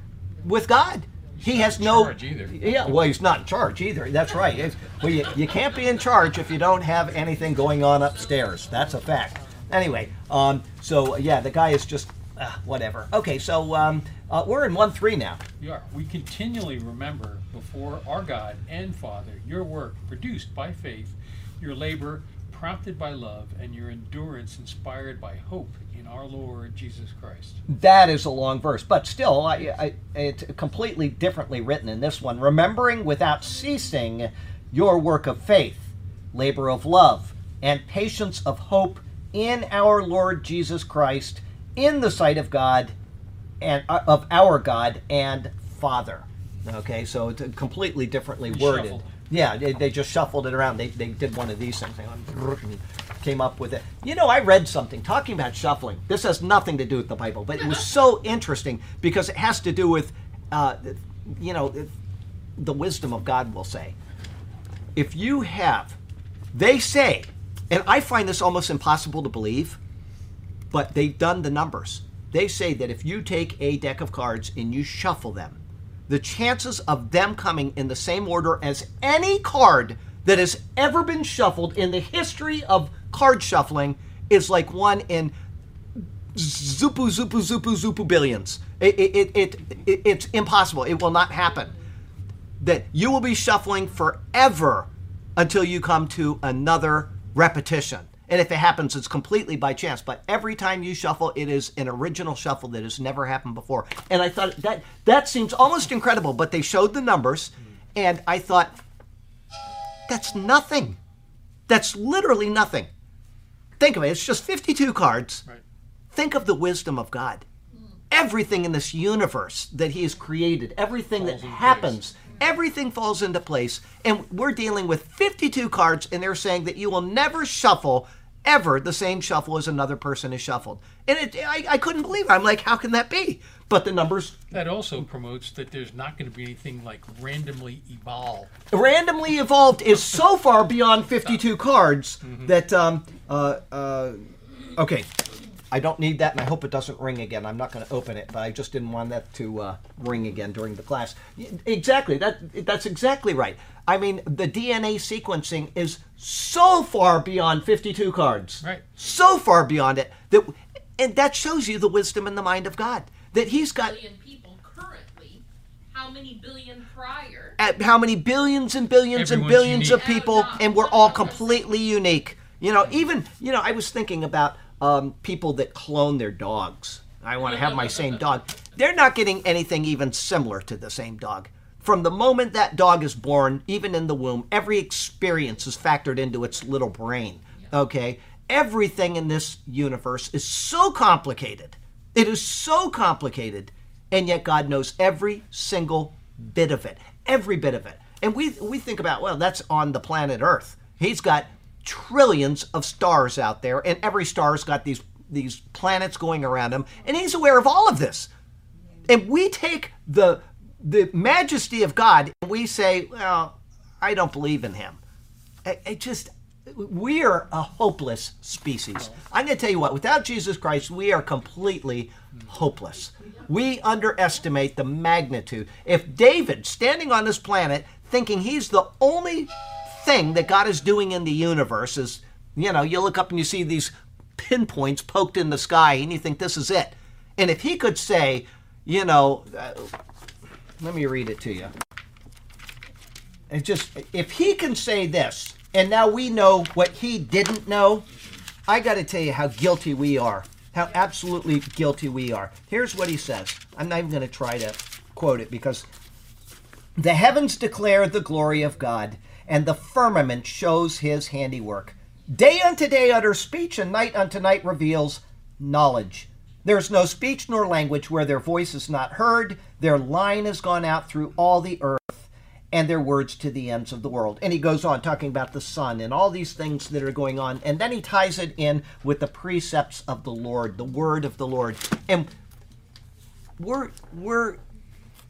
with God. He has no. Yeah, well, he's not in charge either. That's right. It's, well, you, you can't be in charge if you don't have anything going on upstairs. That's a fact. Anyway, um, so yeah, the guy is just uh, whatever. Okay, so um, uh, we're in 1 3 now. We are. We continually remember before our God and Father your work produced by faith, your labor prompted by love, and your endurance inspired by hope in our Lord Jesus Christ. That is a long verse, but still, I, I, it's completely differently written in this one. Remembering without ceasing your work of faith, labor of love, and patience of hope in our Lord Jesus Christ in the sight of God and uh, of our God and Father. Okay, so it's completely differently worded. Yeah, they, they, just shuffled it around. They, they did one of these things. They came up with it. You know, I read something talking about shuffling. This has nothing to do with the Bible, but it was so interesting because it has to do with, uh, you know, the wisdom of God, will say. If you have, they say, and I find this almost impossible to believe but they've done the numbers. They say that if you take a deck of cards and you shuffle them, the chances of them coming in the same order as any card that has ever been shuffled in the history of card shuffling is like one in zupu zupu zupu zupu billions. It, it, it, it, it's impossible. It will not happen. That you will be shuffling forever until you come to another repetition. And if it happens, it's completely by chance. But every time you shuffle, it is an original shuffle that has never happened before. And I thought that that seems almost incredible. But they showed the numbers, and I thought that's nothing. That's literally nothing. Think of it. It's just 52 cards. Right. Think of the wisdom of God. Everything in this universe that He has created, everything Falls that happens, mm. everything falls into place. And we're dealing with 52 cards, and they're saying that you will never shuffle ever the same shuffle as another person is shuffled. And it, I, I couldn't believe it. I'm like, how can that be? But the numbers That also promotes that there's not going to be anything like randomly evolved. randomly evolved is so far beyond <laughs> 52 cards that um uh uh okay i don't need that and i hope it doesn't ring again i'm not going to open it but i just didn't want that to uh, ring again during the class exactly that that's exactly right i mean the dna sequencing is so far beyond 52 cards Right. so far beyond it that and that shows you the wisdom in the mind of god that he's got Billion people currently, how many billion prior? at how many billions and billions and Everyone's billions of people, Oh, no. and we're all completely unique. You know, even you know, I was thinking about um, people that clone their dogs. I want to have my same <laughs> dog. They're not getting anything even similar to the same dog. From the moment that dog is born, even in the womb, every experience is factored into its little brain. Okay? Everything in this universe is so complicated. It is so complicated, and yet God knows every single bit of it. Every bit of it. And we we think about, well, that's on the planet Earth. He's got trillions of stars out there, and every star's got these these planets going around him, and he's aware of all of this. And we take the the majesty of God and we say, well, I don't believe in him. It, it just we are a hopeless species. I'm going to tell you what, without Jesus Christ, we are completely hopeless. We underestimate the magnitude. If David, standing on this planet, thinking he's the only thing that God is doing in the universe, is, you know, you look up and you see these pinpoints poked in the sky and you think this is it. And if he could say, you know, uh, let me read it to you. It just if he can say this, and now we know what he didn't know, I got to tell you how guilty we are. How absolutely guilty we are. Here's what he says. I'm not even going to try to quote it because the heavens declare the glory of God, and the firmament shows his handiwork. Day unto day utters speech, and night unto night reveals knowledge. There is no speech nor language where their voice is not heard. Their line has gone out through all the earth, and their words to the ends of the world. And he goes on talking about the sun and all these things that are going on. And then he ties it in with the precepts of the Lord, the word of the Lord. And we're we're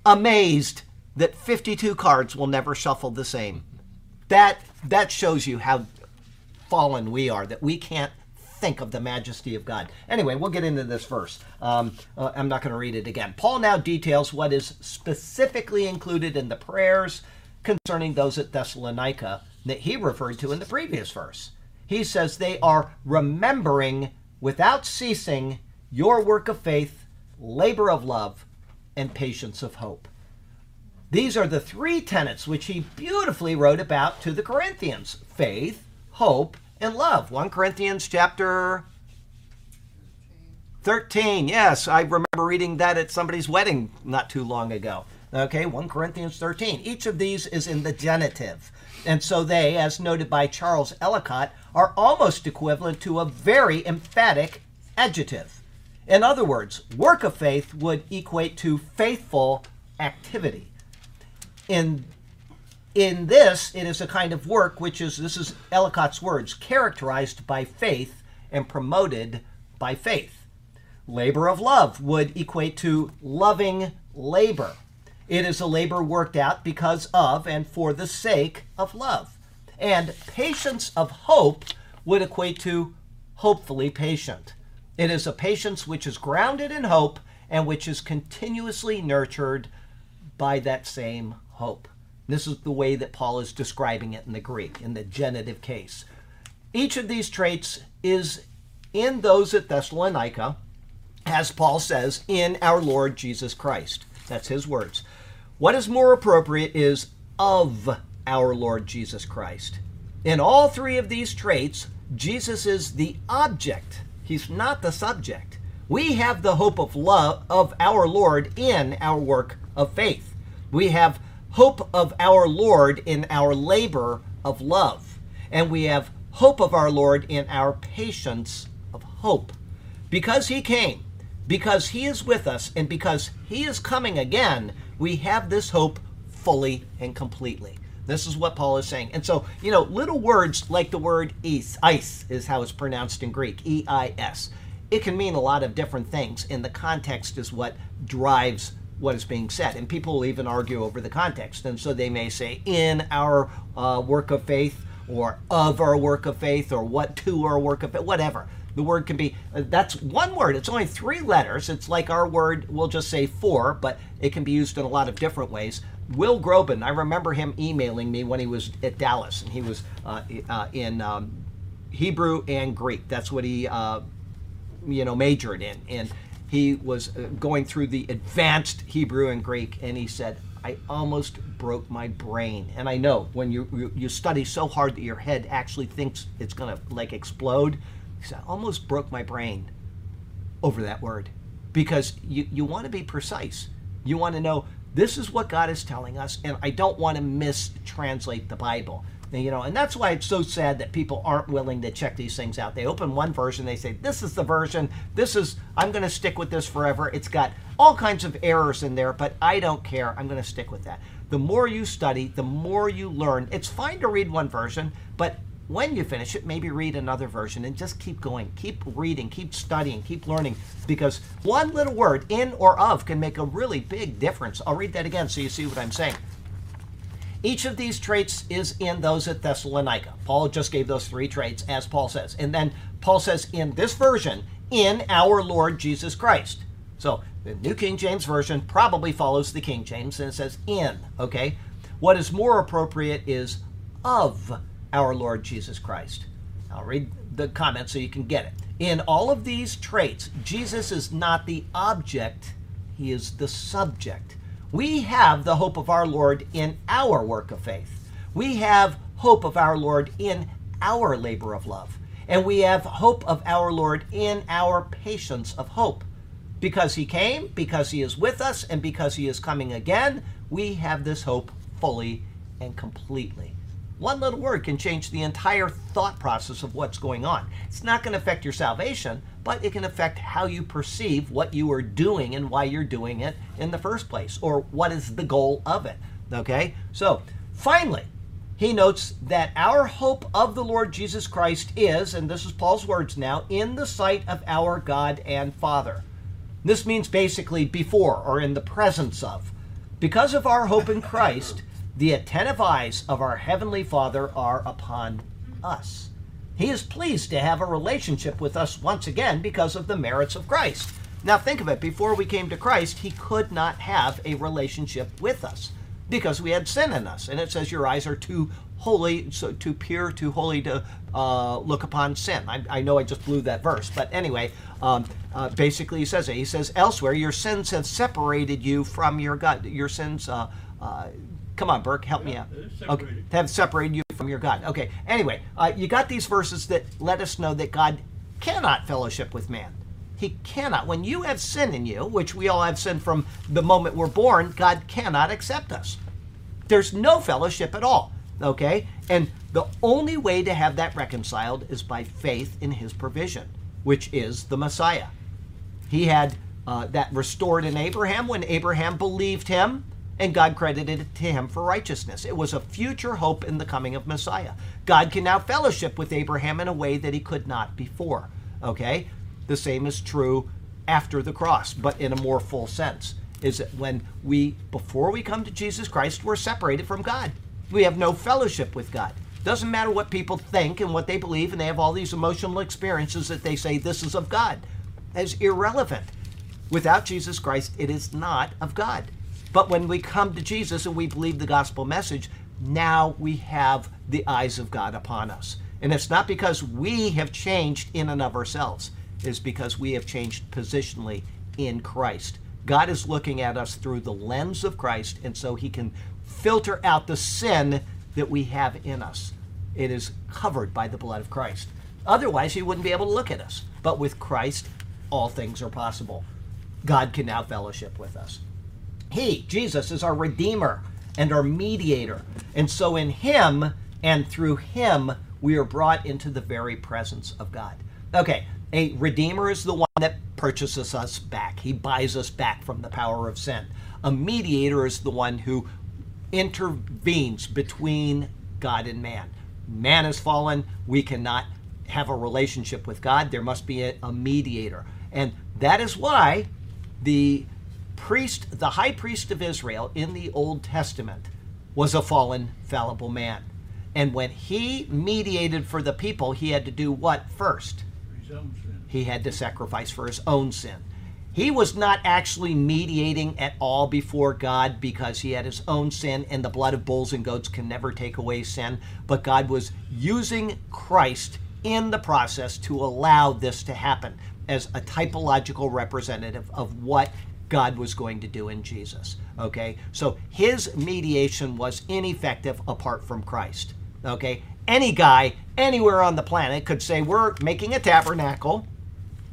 amazed that 52 cards will never shuffle the same. That that shows you how fallen we are that we can't think of the majesty of God. Anyway, we'll get into this verse. Um, uh, I'm not going to read it again. Paul now details what is specifically included in the prayers concerning those at Thessalonica that he referred to in the previous verse. He says they are remembering without ceasing your work of faith, labor of love, and patience of hope. These are the three tenets which he beautifully wrote about to the Corinthians faith, hope, and love. 1 Corinthians chapter 13. Yes, I remember reading that at somebody's wedding not too long ago. Okay, 1 Corinthians 13. Each of these is in the genitive. And so they, as noted by Charles Ellicott, are almost equivalent to a very emphatic adjective. In other words, work of faith would equate to faithful activity. In in this, it is a kind of work which is, this is Ellicott's words, characterized by faith and promoted by faith. Labor of love would equate to loving labor. It is a labor worked out because of and for the sake of love. And patience of hope would equate to hopefully patient. It is a patience which is grounded in hope and which is continuously nurtured by that same hope. This is the way that Paul is describing it in the Greek, in the genitive case. Each of these traits is in those at Thessalonica, as Paul says, in our Lord Jesus Christ. That's his words. What is more appropriate is of our Lord Jesus Christ. In all three of these traits, Jesus is the object. He's not the subject. We have the hope of love of our Lord in our work of faith. We have hope of our Lord in our labor of love. And we have hope of our Lord in our patience of hope. Because he came, because he is with us, and because he is coming again, we have this hope fully and completely. This is what Paul is saying. And so, you know, little words like the word eis, ice is how it's pronounced in Greek, E I S. It can mean a lot of different things, and the context is what drives what is being said. And people will even argue over the context. And so they may say, in our uh, work of faith, or of our work of faith, or what to our work of faith, whatever. The word can be, uh, that's one word. It's only three letters. It's like our word, we'll just say for, but it can be used in a lot of different ways. Will Groban, I remember him emailing me when he was at Dallas, and he was uh, uh, in um, Hebrew and Greek. That's what he, uh, you know, majored in. He was uh, going through the advanced Hebrew and Greek, and he said, I almost broke my brain. And I know when you, you, you study so hard that your head actually thinks it's going to like explode. He said, I almost broke my brain over that word because you, you want to be precise. You want to know this is what God is telling us, and I don't want to mistranslate the Bible. You know, and that's why it's so sad that people aren't willing to check these things out. They open one version, they say, "This is the version. This is I'm going to stick with this forever." It's got all kinds of errors in there, but I don't care. I'm going to stick with that. The more you study, the more you learn. It's fine to read one version, but when you finish it, maybe read another version and just keep going. Keep reading, keep studying, keep learning because one little word, in or of, can make a really big difference. I'll read that again so you see what I'm saying. Each of these traits is in those at Thessalonica. Paul just gave those three traits, as Paul says. And then Paul says in this version, in our Lord Jesus Christ. So the New King James Version probably follows the King James and says in, okay? What is more appropriate is of our Lord Jesus Christ. I'll read the comment so you can get it. In all of these traits, Jesus is not the object, he is the subject. We have the hope of our Lord in our work of faith. We have hope of our Lord in our labor of love. And we have hope of our Lord in our patience of hope. Because he came, because he is with us, and because he is coming again, we have this hope fully and completely. One little word can change the entire thought process of what's going on. It's not going to affect your salvation, but it can affect how you perceive what you are doing and why you're doing it in the first place, or what is the goal of it. Okay? So, finally, he notes that our hope of the Lord Jesus Christ is, and this is Paul's words now, in the sight of our God and Father. This means basically before or in the presence of. Because of our hope in Christ, the attentive eyes of our Heavenly Father are upon us. He is pleased to have a relationship with us once again because of the merits of Christ. Now, think of it before we came to Christ, He could not have a relationship with us because we had sin in us. And it says, Your eyes are too holy, so too pure, too holy to uh, look upon sin. I, I, know I just blew that verse, but anyway, um, uh, basically he says it. He says, Elsewhere, your sins have separated you from your God. Your sins. Uh, uh come on, Burke, help me out. Okay, to have separated you from your God. Okay. Anyway, uh, you got these verses that let us know that God cannot fellowship with man. He cannot. When you have sin in you, which we all have sin from the moment we're born, God cannot accept us. There's no fellowship at all. Okay? And the only way to have that reconciled is by faith in his provision, which is the Messiah. He had uh, that restored in Abraham when Abraham believed him and God credited it to him for righteousness. It was a future hope in the coming of Messiah. God can now fellowship with Abraham in a way that he could not before. Okay? The same is true after the cross, but in a more full sense. Is that when we, before we come to Jesus Christ, we're separated from God. We have no fellowship with God. Doesn't matter what people think and what they believe, and they have all these emotional experiences that they say this is of God. As irrelevant. Without Jesus Christ, it is not of God. But when we come to Jesus and we believe the gospel message, now we have the eyes of God upon us. And it's not because we have changed in and of ourselves, it's because we have changed positionally in Christ. God is looking at us through the lens of Christ, and so he can filter out the sin that we have in us. It is covered by the blood of Christ. Otherwise, he wouldn't be able to look at us. But with Christ, all things are possible. God can now fellowship with us. He, Jesus, is our Redeemer and our mediator. And so in Him and through Him, we are brought into the very presence of God. Okay, a Redeemer is the one that purchases us back, He buys us back from the power of sin. A mediator is the one who intervenes between God and man. Man has fallen. We cannot have a relationship with God. There must be a, a mediator. And that is why the priest, the high priest of Israel in the Old Testament, was a fallen, fallible man. And when he mediated for the people, he had to do what first? His own sin. He had to sacrifice for his own sin. He was not actually mediating at all before God because he had his own sin, and the blood of bulls and goats can never take away sin. But God was using Christ in the process to allow this to happen as a typological representative of what God was going to do in Jesus. Okay? So his mediation was ineffective apart from Christ. Okay? Any guy anywhere on the planet could say, We're making a tabernacle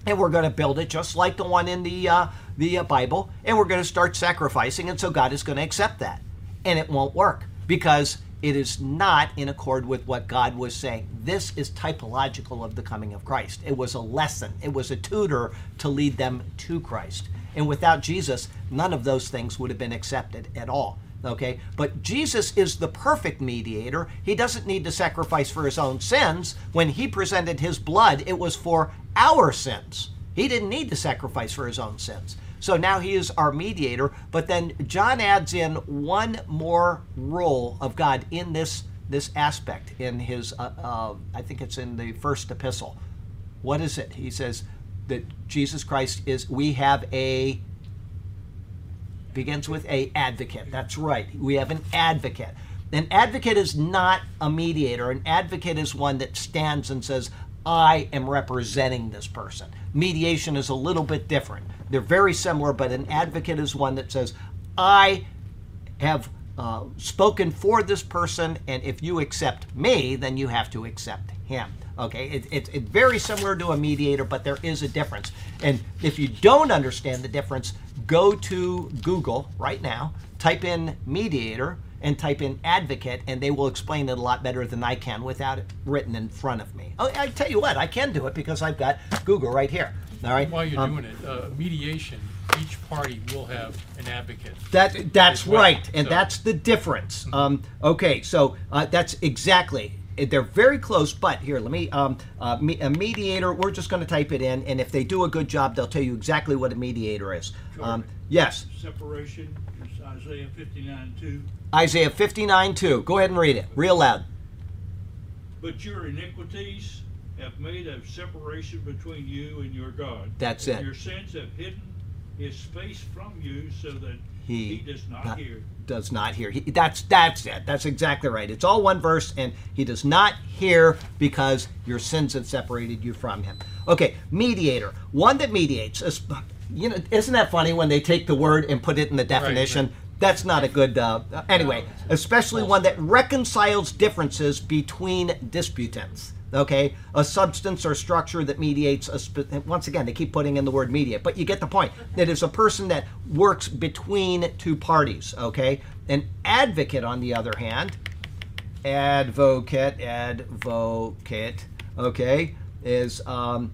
and we're going to build it just like the one in the uh, the uh, Bible, and we're going to start sacrificing, and so God is going to accept that, and it won't work because it is not in accord with what God was saying. This is typological of the coming of Christ. It was a lesson. It was a tutor to lead them to Christ, and without Jesus, none of those things would have been accepted at all. Okay, but Jesus is the perfect mediator. He doesn't need to sacrifice for his own sins. When he presented his blood, it was for our sins. He didn't need to sacrifice for his own sins. So now he is our mediator. But then John adds in one more role of God in this this aspect in his. Uh, uh, I think it's in the first epistle. What is it? He says that Jesus Christ is. We have a begins with a advocate. That's right. We have an advocate. An advocate is not a mediator. An advocate is one that stands and says, I am representing this person. Mediation is a little bit different. They're very similar, but an advocate is one that says, I have uh, spoken for this person, and if you accept me, then you have to accept him. Okay, it, it, it's very similar to a mediator, but there is a difference. And if you don't understand the difference, go to Google right now, type in mediator, and type in advocate, and they will explain it a lot better than I can without it written in front of me. Oh, I tell you what, I can do it because I've got Google right here. All right. While you're Um, doing it, uh, mediation, each party will have an advocate. That that's well. right, and So- that's the difference. Um, okay, so uh, that's exactly. They're very close, but here, let me. Um, uh, me, a mediator. We're just going to type it in, and if they do a good job, they'll tell you exactly what a mediator is. Um, yes, Separation is Isaiah 59 2. Isaiah fifty nine two. Go ahead and read it, real loud. But your iniquities have made a separation between you and your God. That's and it. Your sins have hidden his face from you so that He he, does not, not- hear. Does not hear. He, that's that's it. That's exactly right. It's all one verse, and he does not hear because your sins have separated you from him. Okay, mediator, one that mediates. is- You know, isn't that funny when they take the word and put it in the definition? That's not a good. Uh, anyway, especially one that reconciles differences between disputants. Okay, a substance or structure that mediates. A spe- once again, they keep putting in the word mediate, but you get the point. That is a person that works between two parties. Okay, an advocate, on the other hand, advocate, advocate. Okay, is um,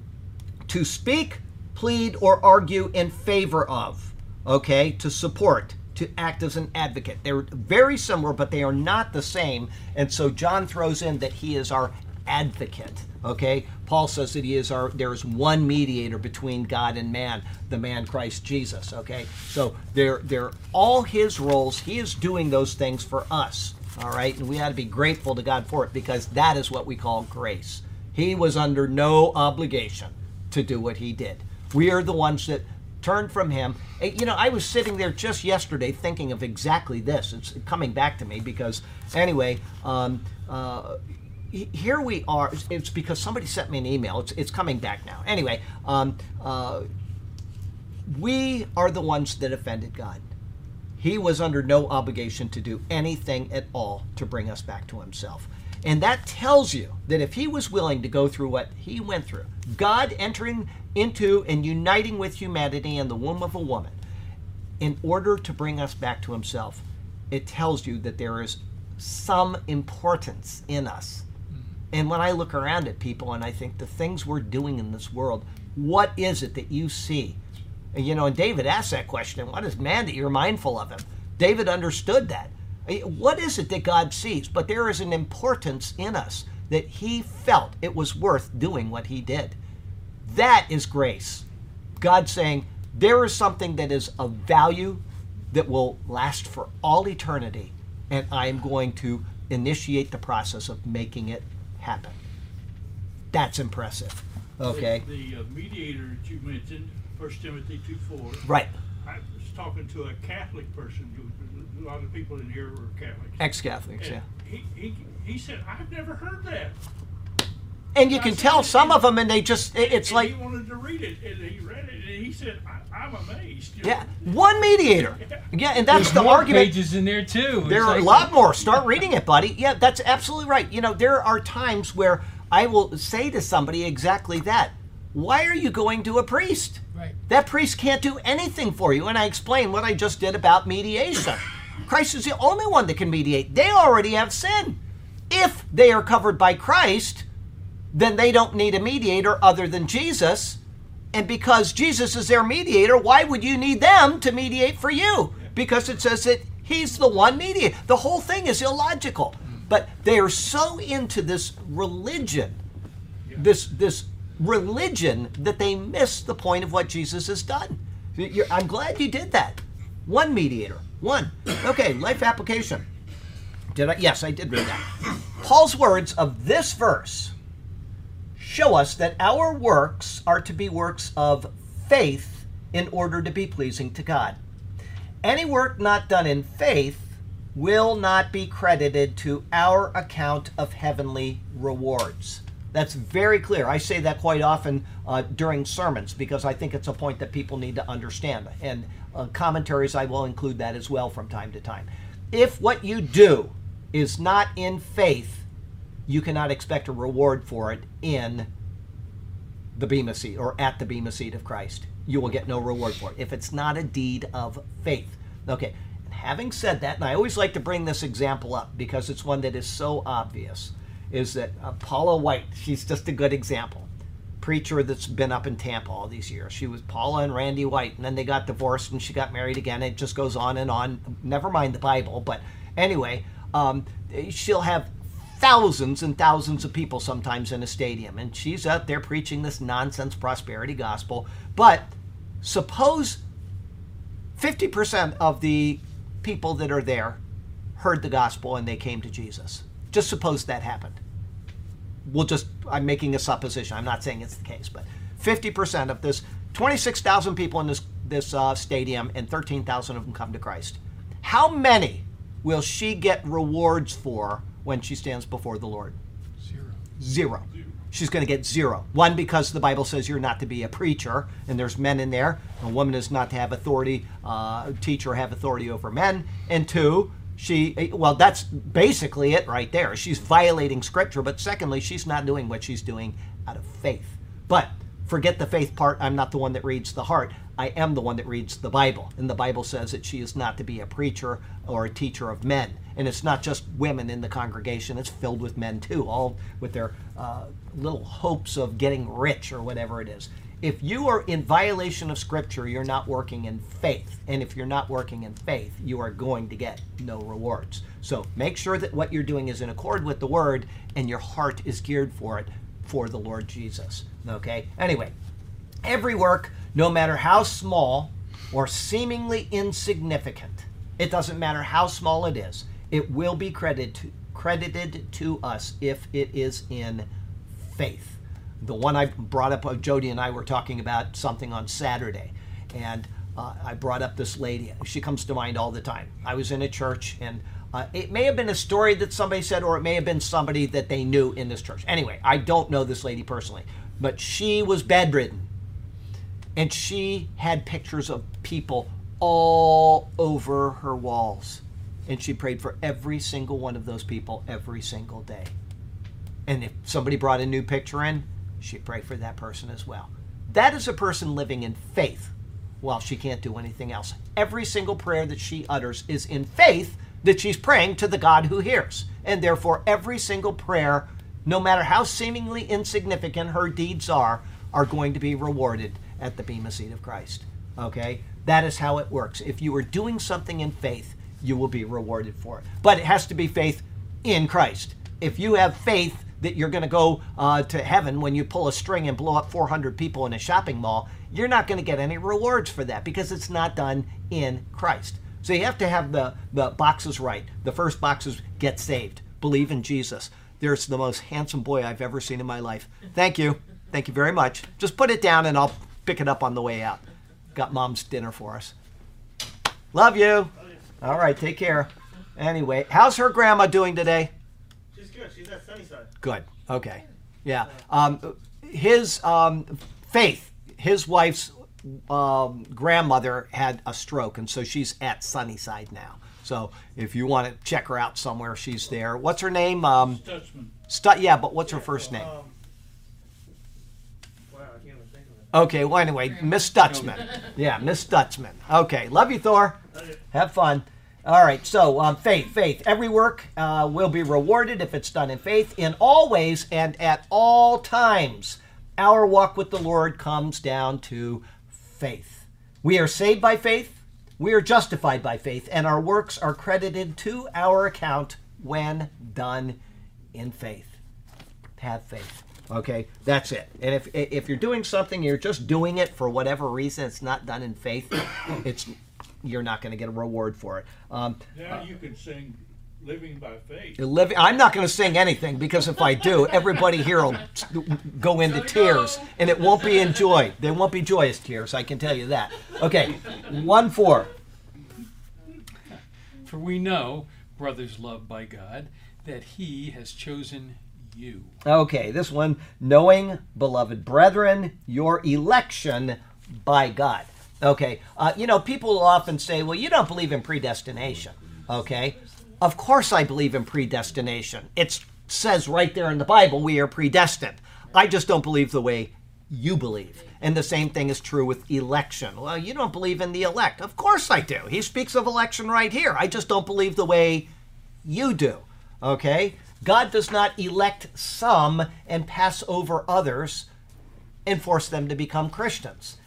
to speak, plead, or argue in favor of, okay, to support, to act as an advocate. They're very similar, but they are not the same. And so John throws in that he is our advocate, okay? Paul says that he is our, there is one mediator between God and man, the man Christ Jesus, okay? So they're, they're all his roles. He is doing those things for us, all right? And we ought to be grateful to God for it because that is what we call grace. He was under no obligation to do what he did. We are the ones that turned from him. Eh, You know, I was sitting there just yesterday thinking of exactly this. It's coming back to me because, anyway, um, uh, here we are. It's- because somebody sent me an email. It's, it's coming back now. Anyway, um, uh, we are the ones that offended God. He was under no obligation to do anything at all to bring us back to himself. And that tells you that if he was willing to go through what he went through, God entering into and uniting with humanity in the womb of a woman, in order to bring us back to himself, it tells you that there is some importance in us. And when I look around at people and I think the things we're doing in this world, what is it that you see? And, you know, and David asked that question what is man that you're mindful of him? David understood that. Eh, What is it that God sees? But there is an importance in us that He felt it was worth doing what He did. That is grace. God saying, there is something that is of value that will last for all eternity, and I am going to initiate the process of making it happen. That's impressive. Okay? The, the uh, mediator that you mentioned, First Timothy two four. Right. I was talking to a Catholic person. who- A lot of people in here were Catholics. Ex Catholics, yeah. He, he, he said, I've never heard that. And you can tell some of them, and they just it's like, he wanted to read it, and he read it, and he said, I, I'm amazed. yeah, one mediator. <laughs> Yeah, and that's There's the more argument. pages in there too. There It's are a lot more. Start reading it, buddy. Yeah, that's absolutely right. You know, there are times where I will say to somebody exactly that. Why are you going to a priest? Right. That priest can't do anything for you. And I explain what I just did about mediation. Christ is the only one that can mediate. They already have sin. If they are covered by Christ, then they don't need a mediator other than Jesus. And because Jesus is their mediator, why would you need them to mediate for you? Because it says that he's the one mediator. The whole thing is illogical. But they are so into this religion, this this religion that they miss the point of what Jesus has done. I'm glad you did that. One mediator. One. Okay, life application. Did I? Yes, I did read that. Paul's words of this verse show us that our works are to be works of faith in order to be pleasing to God. Any work not done in faith will not be credited to our account of heavenly rewards. That's very clear. I say that quite often uh, during sermons because I think it's a point that people need to understand. And uh, commentaries, I will include that as well from time to time. If what you do is not in faith, you cannot expect a reward for it in the Bema seat or at the Bema seat of Christ. You will get no reward for it if it's not a deed of faith. Okay, and having said that, and I always like to bring this example up because it's one that is so obvious, is that uh, Paula White, she's just a good example. Preacher that's been up in Tampa all these years. She was Paula and Randy White, and then they got divorced and she got married again. It just goes on and on. Never mind the Bible, but anyway, um, she'll have thousands and thousands of people sometimes in a stadium. And she's out there preaching this nonsense prosperity gospel. But suppose 50% of the people that are there heard the gospel and they came to jesus. Just suppose that happened. We'll just i'm making a supposition. I'm not saying it's the case but 50% of this 26000 people in this this uh, stadium and 13000 of them come to christ. How many will she get rewards for when she stands before the lord Zero. Zero. She's going to get zero. One, because the Bible says you're not to be a preacher, and there's men in there. A woman is not to have authority, uh, teach or have authority over men. And two, she, well, that's basically it right there. She's violating Scripture, but secondly, she's not doing what she's doing out of faith. But forget the faith part. I'm not the one that reads the heart. I am the one that reads the Bible. And the Bible says that she is not to be a preacher or a teacher of men. And it's not just women in the congregation, it's filled with men too, all with their uh, little hopes of getting rich or whatever it is. If you are in violation of Scripture, you're not working in faith. And if you're not working in faith, you are going to get no rewards. So make sure that what you're doing is in accord with the Word and your heart is geared for it for the Lord Jesus. Okay? Anyway, every work, no matter how small or seemingly insignificant, it doesn't matter how small it is, it will be credited to, credited to us if it is in faith. The one I brought up, uh, Jody and I were talking about something on Saturday, and uh, I brought up this lady. She comes to mind all the time. I was in a church, and uh, it may have been a story that somebody said, or it may have been somebody that they knew in this church. Anyway, I don't know this lady personally, but she was bedridden and she had pictures of people all over her walls and she prayed for every single one of those people every single day and if somebody brought a new picture in she'd pray for that person as well that is a person living in faith while she can't do anything else every single prayer that she utters is in faith that she's praying to the god who hears and therefore every single prayer no matter how seemingly insignificant her deeds are are going to be rewarded at the Bema seat of Christ. Okay? That is how it works. If you are doing something in faith, you will be rewarded for it. But it has to be faith in Christ. If you have faith that you're going to go uh, to heaven when you pull a string and blow up 400 people in a shopping mall, you're not going to get any rewards for that because it's not done in Christ. So you have to have the, the boxes right. The first box is get saved, believe in Jesus. There's the most handsome boy I've ever seen in my life. Thank you. Thank you very much. Just put it down and I'll pick it up on the way out. Got mom's dinner for us. Love you. All right, take care. Anyway, how's her grandma doing today? She's good. She's at Sunnyside. Good. Okay. Yeah. Um, his um, Faith, his wife's um, grandmother had a stroke, and so she's at Sunnyside now. So if you want to check her out somewhere, she's there. What's her name? Um, Stutzman. Stu- yeah, but what's her first name? Um, wow, I can't even think of it. Okay. Well, anyway, Miss Stutzman. Yeah, Miss Stutzman. Okay. Love you, Thor. Have fun. All right. So, um, faith, faith. Every work uh, will be rewarded if it's done in faith, in all ways and at all times. Our walk with the Lord comes down to faith. We are saved by faith. We are justified by faith, and our works are credited to our account when done in faith. Have faith. Okay, that's it. And if if you're doing something, you're just doing it for whatever reason, it's not done in faith. It's you're not going to get a reward for it. Um, Now you can sing "Living by Faith." living, I'm not going to sing anything because if I do, everybody here will go into tears, and it won't be in joy. They won't be joyous tears. I can tell you that. Okay, one four. For we know, brothers loved by God, that He has chosen you. Okay, this one, knowing, beloved brethren, your election by God. Okay, uh, you know, people often say, well, you don't believe in predestination. Okay, of course I believe in predestination. It says right there in the Bible, we are predestined. I just don't believe the way you believe. And the same thing is true with election. Well, you don't believe in the elect. Of course I do. He speaks of election right here. I just don't believe the way you do. Okay? God does not elect some and pass over others and force them to become Christians.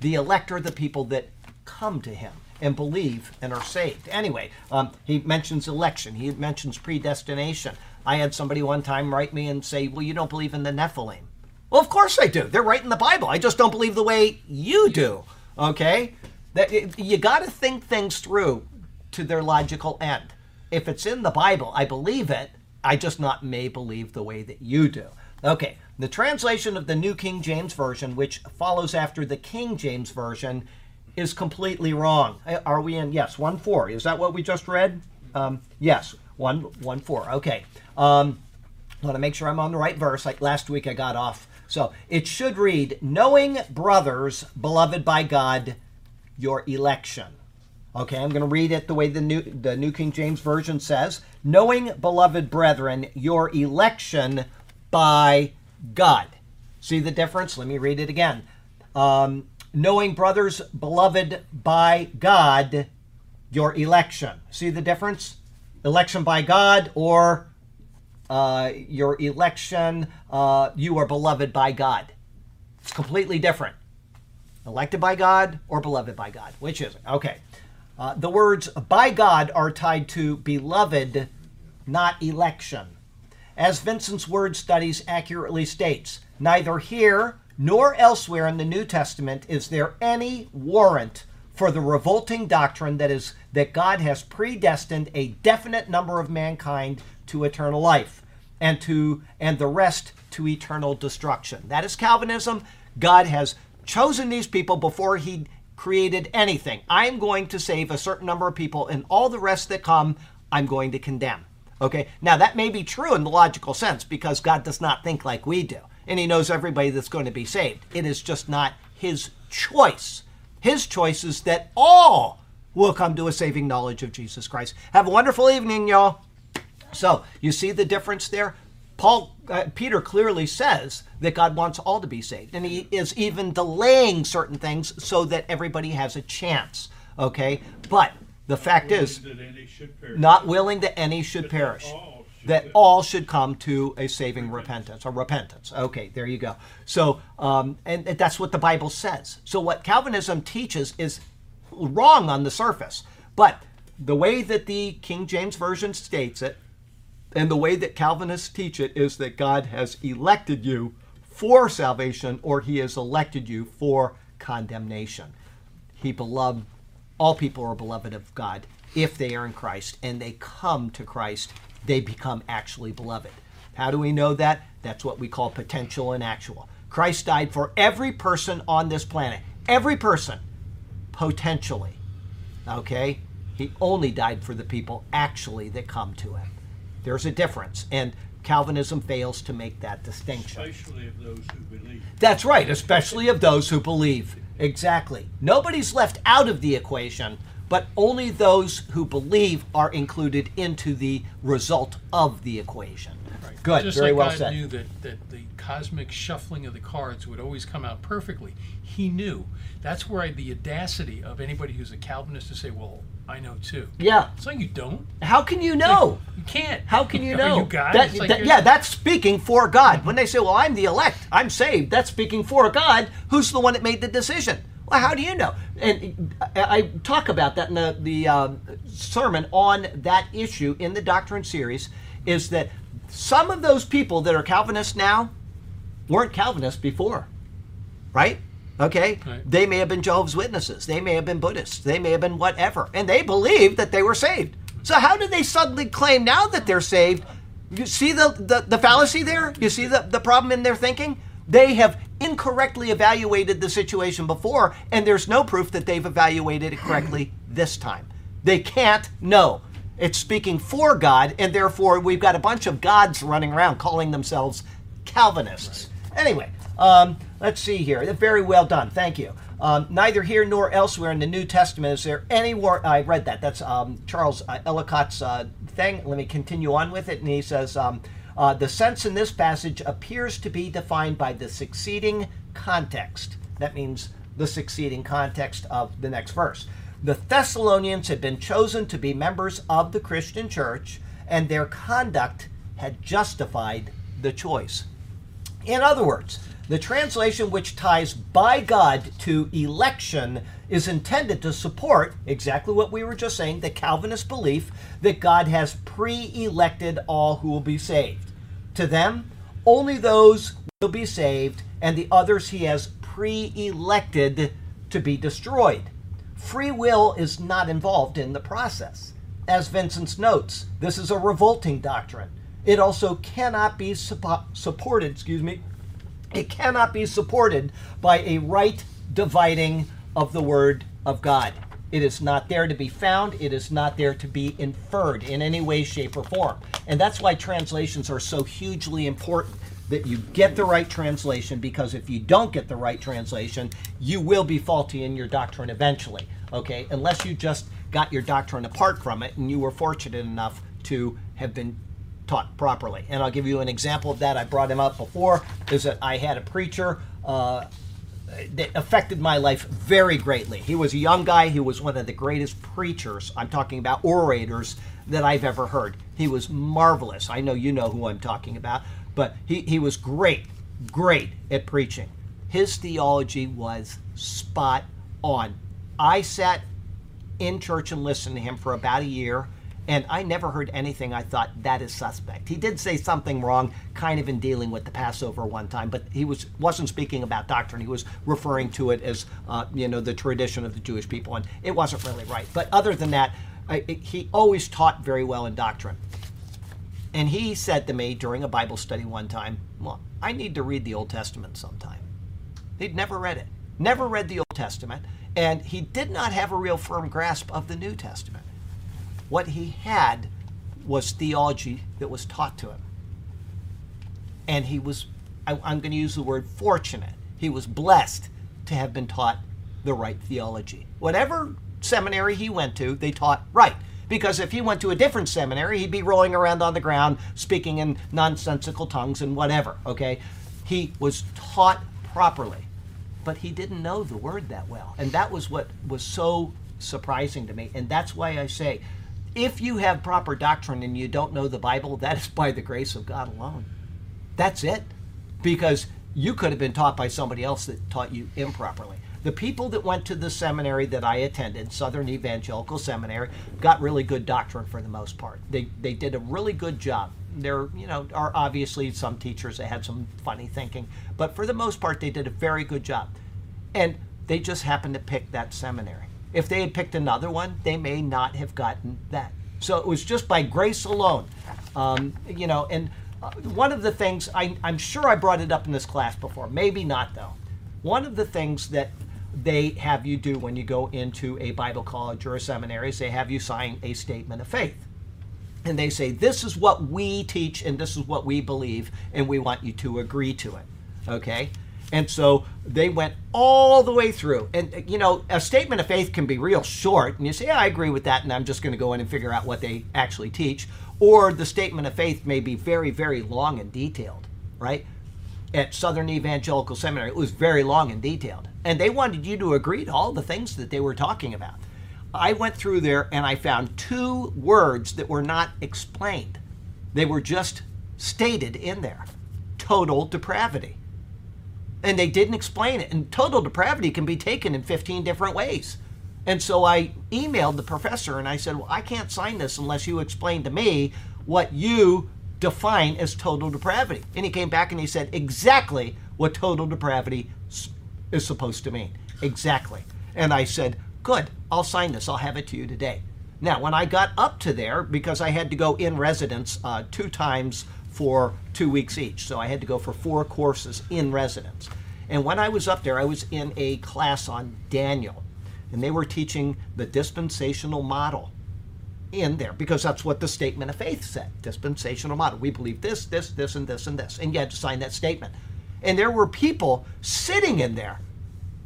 The elect are the people that come to him and believe and are saved. Anyway, um, he mentions election, he mentions predestination. I had somebody one time write me and say, Well, you don't believe in the Nephilim. Well, of course I do. They're right in the Bible. I just don't believe the way you do. Okay? That you got to think things through to their logical end. If it's in the Bible, I believe it. I just not may believe the way that you do. Okay, the translation of the New King James Version, which follows after the King James Version, is completely wrong. Are we in? Yes, one four. Is that what we just read? Um, yes, one one four. Okay. Um, I want to make sure I'm on the right verse. Like last week, I got off. So it should read, "Knowing brothers, beloved by God, your election." Okay, I'm going to read it the way the new the New King James Version says, "Knowing, beloved brethren, your election by God." See the difference? Let me read it again. Um, knowing, brothers, beloved by God, your election. See the difference? Election by God or uh, your election, uh, you are beloved by God. It's completely different. Elected by God or beloved by God. Which is it? Okay. Uh, the words by God are tied to beloved, not election. As Vincent's Word Studies accurately states, neither here nor elsewhere in the New Testament is there any warrant for the revolting doctrine that is that God has predestined a definite number of mankind to eternal life and to and the rest to eternal destruction. That is Calvinism. God has chosen these people before he created anything. I'm going to save a certain number of people and all the rest that come I'm going to condemn. Okay? Now that may be true in the logical sense because God does not think like we do and he knows everybody that's going to be saved. It is just not his choice. His choice is that all will come to a saving knowledge of Jesus Christ. Have a wonderful evening, y'all. So, you see the difference there? Paul uh, Peter clearly says that God wants all to be saved and he is even delaying certain things so that everybody has a chance, okay? But the fact is That any should not willing that any should But that perish. all should that all should come to a saving repentance. or repentance. Okay there you go. So um, and that's what the bible says. So what calvinism teaches is wrong on the surface. But the way that the King James Version states it, and the way that Calvinists teach it, is that God has elected you for salvation or he has elected you for condemnation. He beloved, all people are beloved of God if they are in Christ and they come to Christ, they become actually beloved. How do we know that? That's what we call potential and actual. Christ died for every person on this planet. Every person, potentially. Okay? He only died for the people actually that come to him. There's a difference. And Calvinism fails to make that distinction. Especially of those who believe. That's right, especially of those who believe. Exactly. Nobody's left out of the equation, but only those who believe are included into the result of the equation. Right. Good, Just very like well God said. knew that, that the cosmic shuffling of the cards would always come out perfectly. He knew. That's where I, the audacity of anybody who's a Calvinist to say, "Well, I know too." Yeah. So you don't. How can you know? You can't. How can you Are know? you God? That- like that- yeah, that's speaking for God. When they say, "Well, I'm the elect, I'm saved," that's speaking for God. Who's the one that made the decision? Well, how do you know? And I, I talk about that in the, the uh, sermon on that issue in the Doctrine series. Is that some of those people that are Calvinists now weren't Calvinists before, right? Okay, Right. they may have been Jehovah's Witnesses, they may have been Buddhists, they may have been whatever, and they believed that they were saved. So how do they suddenly claim now that they're saved? You see the, the, the fallacy there? You see the, the problem in their thinking? They have incorrectly evaluated the situation before, and there's no proof that they've evaluated it correctly <clears throat> this time. They can't know. It's speaking for God, and therefore we've got a bunch of gods running around calling themselves Calvinists. Anyway, um, let's see here. Very well done. Thank you. Um, neither here nor elsewhere in the New Testament is there any. I read that. That's um, Charles uh, Ellicott's uh, thing. Let me continue on with it. And he says um, uh, the sense in this passage appears to be defined by the succeeding context. That means the succeeding context of the next verse. The Thessalonians had been chosen to be members of the Christian church, and their conduct had justified the choice. In other words, the translation which ties by God to election is intended to support exactly what we were just saying the Calvinist belief that God has pre elected all who will be saved. To them, only those will be saved, and the others he has pre elected to be destroyed. Free will is not involved in the process. As Vincent's notes, this is a revolting doctrine. It also cannot be suppo- supported, excuse me, it cannot be supported by a right dividing of the word of God. It is not there to be found. It is not there to be inferred in any way, shape, or form. And that's why translations are so hugely important that you get the right translation because if you don't get the right translation, you will be faulty in your doctrine eventually. Okay? Unless you just got your doctrine apart from it and you were fortunate enough to have been taught properly. And I'll give you an example of that. I brought him up before. Is that I had a preacher uh, that affected my life very greatly. He was a young guy. He was one of the greatest preachers. I'm talking about orators that I've ever heard. He was marvelous. I know you know who I'm talking about, but he, he was great, great at preaching. His theology was spot on. I sat in church and listened to him for about a year, and I never heard anything I thought that is suspect. He did say something wrong, kind of in dealing with the Passover one time, but he was wasn't speaking about doctrine. He was referring to it as uh, you know the tradition of the Jewish people, and it wasn't really right. But other than that, I, it- he always taught very well in doctrine. And he said to me during a Bible study one time, "Well, I need to read the Old Testament sometime." He'd never read it, never read the Old Testament, and he did not have a real firm grasp of the New Testament. What he had was theology that was taught to him. And he was, I, I'm going to use the word fortunate. He was blessed to have been taught the right theology. Whatever seminary he went to, they taught right. Because if he went to a different seminary, he'd be rolling around on the ground, speaking in nonsensical tongues and whatever, okay? He was taught properly but he didn't know the word that well. And that was what was so surprising to me. And that's why I say, if you have proper doctrine and you don't know the Bible, that is by the grace of God alone. That's it. Because you could have been taught by somebody else that taught you improperly. The people that went to the seminary that I attended, Southern Evangelical Seminary, got really good doctrine for the most part. They they did a really good job. There, you know, are obviously some teachers that had some funny thinking, but for the most part, they did a very good job. And they just happened to pick that seminary. If they had picked another one, they may not have gotten that. So it was just by grace alone. Um, you know, and uh, one of the things, I, I'm sure I brought it up in this class before, maybe not though. One of the things that they have you do when you go into a Bible college or a seminary is they have you sign a statement of faith. And they say, this is what we teach and this is what we believe, and we want you to agree to it. Okay? And so they went all the way through. And, you know, a statement of faith can be real short, and you say, yeah, I agree with that, and I'm just going to go in and figure out what they actually teach. Or the statement of faith may be very, very long and detailed, right? At Southern Evangelical Seminary, it was very long and detailed. And they wanted you to agree to all the things that they were talking about. I went through there and I found two words that were not explained. They were just stated in there total depravity. And they didn't explain it. And total depravity can be taken in 15 different ways. And so I emailed the professor and I said, Well, I can't sign this unless you explain to me what you define as total depravity. And he came back and he said exactly what total depravity is supposed to mean. Exactly. And I said, Good, I'll sign this. I'll have it to you today. Now, when I got up to there, because I had to go in residence uh, two times for two weeks each, so I had to go for four courses in residence. And when I was up there, I was in a class on Daniel, and they were teaching the dispensational model in there because that's what the statement of faith said dispensational model. We believe this, this, this, and this, and this. And you had to sign that statement. And there were people sitting in there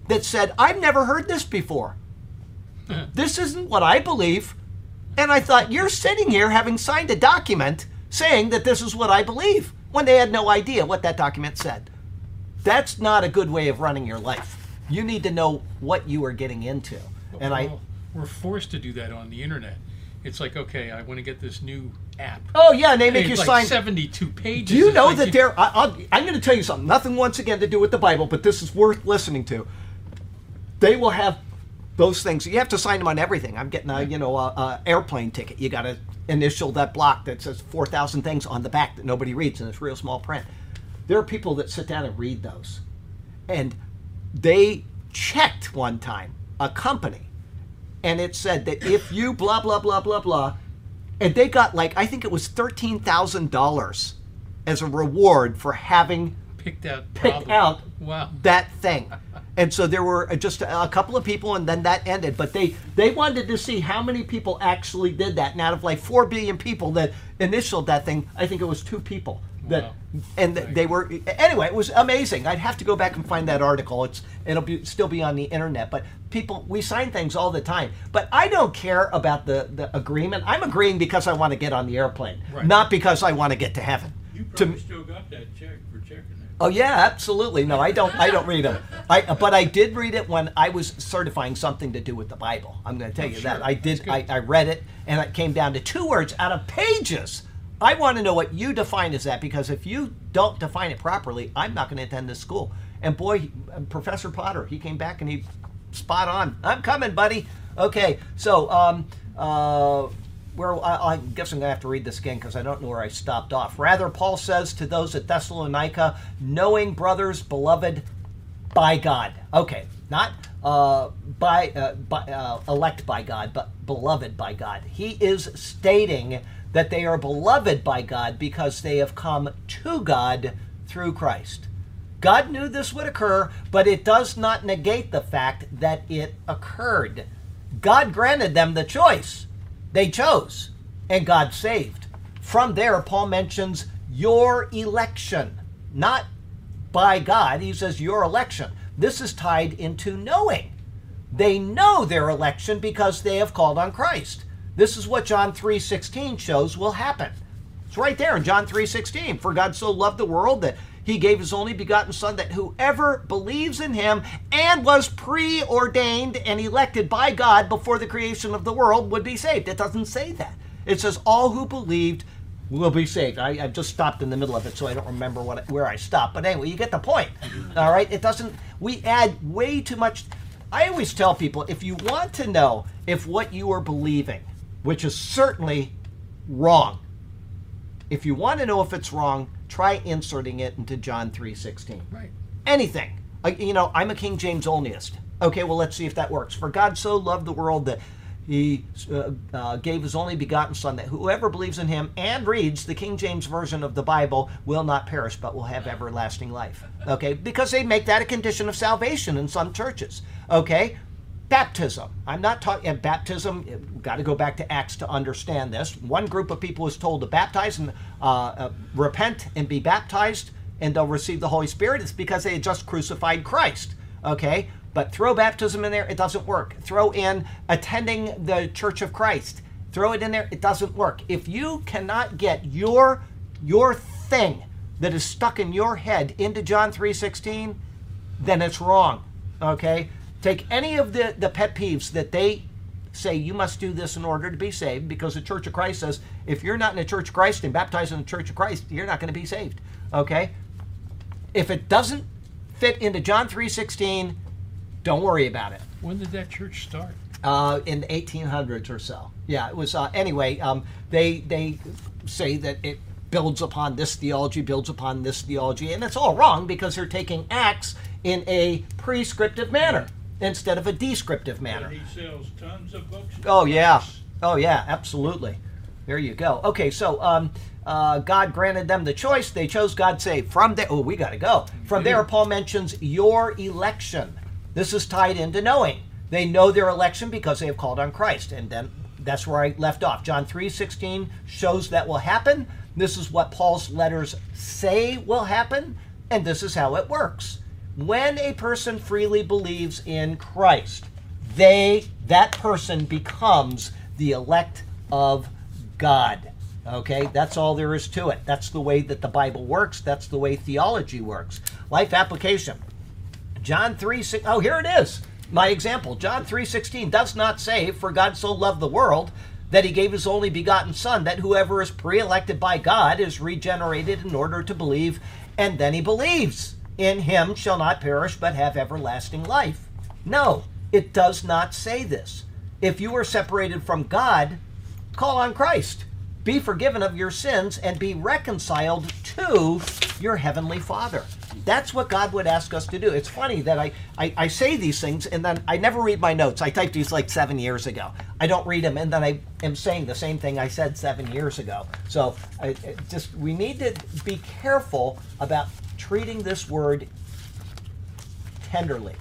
that said, I've never heard this before. <laughs> This isn't what I believe. And I thought, you're sitting here having signed a document saying that this is what I believe when they had no idea what that document said. That's not a good way of running your life. You need to know what you are getting into. And I, we're forced to do that on the internet. It's like, okay, I want to get this new app. oh yeah, and they make It's you like sign. 72 pages. Do you know like that you- there? I, I'll, I'm going to tell you something. Nothing once again to do with the Bible, but this is worth listening to. They will have those things. You have to sign them on everything. I'm getting a you know a, a airplane ticket. You got to initial that block that says four thousand things on the back that nobody reads in this real small print. There are people that sit down and read those, and they checked one time a company, and it said that if you blah blah blah blah blah, and they got like I think it was thirteen thousand dollars as a reward for having picked out. picked problem. out Wow. that thing. <laughs> And so there were just a couple of people, and then that ended. But they they wanted to see how many people actually did that. And out of like four billion people that initialed that thing, I think it was two people that, Wow. and they were anyway. It was amazing. I'd have to go back and find that article. It's it'll be still be on the internet. But people, we sign things all the time. But I don't care about the the agreement. I'm agreeing because I want to get on the airplane, Right. not because I want to get to heaven. You To probably still got that check for checking it. Oh yeah, absolutely. No, I don't. I don't read them. I but I did read it when I was certifying something to do with the Bible. I'm going to tell you that. I did. I. I read it, and it came down to two words out of pages. I want to know what you define as that because if you don't define it properly, I'm not going to attend this school. And boy, Professor Potter, he came back and he spot on. I'm coming, buddy. Okay, so um, uh, where I, I guess I'm gonna have to read this again because I don't know where I stopped off. Rather, Paul says to those at Thessalonica, knowing brothers, beloved by God. Okay, not uh, by, uh, by uh, elect by God, but beloved by God. He is stating that they are beloved by God because they have come to God through Christ. God knew this would occur, but it does not negate the fact that it occurred. God granted them the choice. They chose, and God saved. From there, Paul mentions your election, not by God. He says your election. This is tied into knowing. They know their election because they have called on Christ. This is what John 3:16 shows will happen. It's right there in John 3:16. For God so loved the world that he gave his only begotten son that whoever believes in him and was preordained and elected by God before the creation of the world would be saved. It doesn't say that. It says all who believed will be saved. I, I just stopped in the middle of it, so I don't remember what where I stopped. But anyway, you get the point. Mm-hmm. All right. It doesn't. We add way too much. I always tell people if you want to know if what you are believing, which is certainly wrong, if you want to know if it's wrong, try inserting it into John 3:16. Right. Anything. You know, I'm a King James onlyist. Okay, well, let's see if that works. For God so loved the world that he uh, uh, gave his only begotten Son, that whoever believes in him and reads the King James Version of the Bible will not perish, but will have everlasting life. Okay, because they make that a condition of salvation in some churches. Okay, baptism. I'm not talking baptism. We've got to go back to Acts to understand this. One group of people is told to baptize and uh, uh, repent and be baptized, and they'll receive the Holy Spirit. It's because they had just crucified Christ. Okay, but throw baptism in there, it doesn't work. Throw in attending the Church of Christ. Throw it in there, it doesn't work. If you cannot get your your thing that is stuck in your head into John 3:16, then it's wrong. Okay? Take any of the, the pet peeves that they say you must do this in order to be saved, because the Church of Christ says if you're not in the Church of Christ and baptized in the Church of Christ, you're not going to be saved. Okay? If it doesn't fit into John 3:16, don't worry about it. When did that church start? Uh, in the 1800s or so. Yeah, it was. Uh, anyway, um, they they say that it builds upon this theology, builds upon this theology, and it's all wrong because they're taking Acts in a prescriptive manner instead of a descriptive manner. He sells tons of books. Oh yeah. Oh yeah. Absolutely. There you go. Okay, so um, uh, God granted them the choice. They chose God. Say from there. Oh, we got to go. From there, Paul mentions your election. This is tied into knowing. They know their election because they have called on Christ, and then that's where I left off. John three sixteen shows that will happen. This is what Paul's letters say will happen, and this is how it works. When a person freely believes in Christ, they that person becomes the elect of God. Okay, that's all there is to it. That's the way that the Bible works. That's the way theology works. Life application. John 3 6, oh here it is. My example. John 3:16 does not say for God so loved the world that he gave his only begotten son that whoever is pre-elected by God is regenerated in order to believe and then he believes in him shall not perish but have everlasting life. No, it does not say this. If you are separated from God, call on Christ. Be forgiven of your sins and be reconciled to your heavenly Father. That's what God would ask us to do. It's funny that I, I, I say these things and then I never read my notes. I typed these like seven years ago. I don't read them and then I am saying the same thing I said seven years ago. So I, just we need to be careful about treating this word tenderly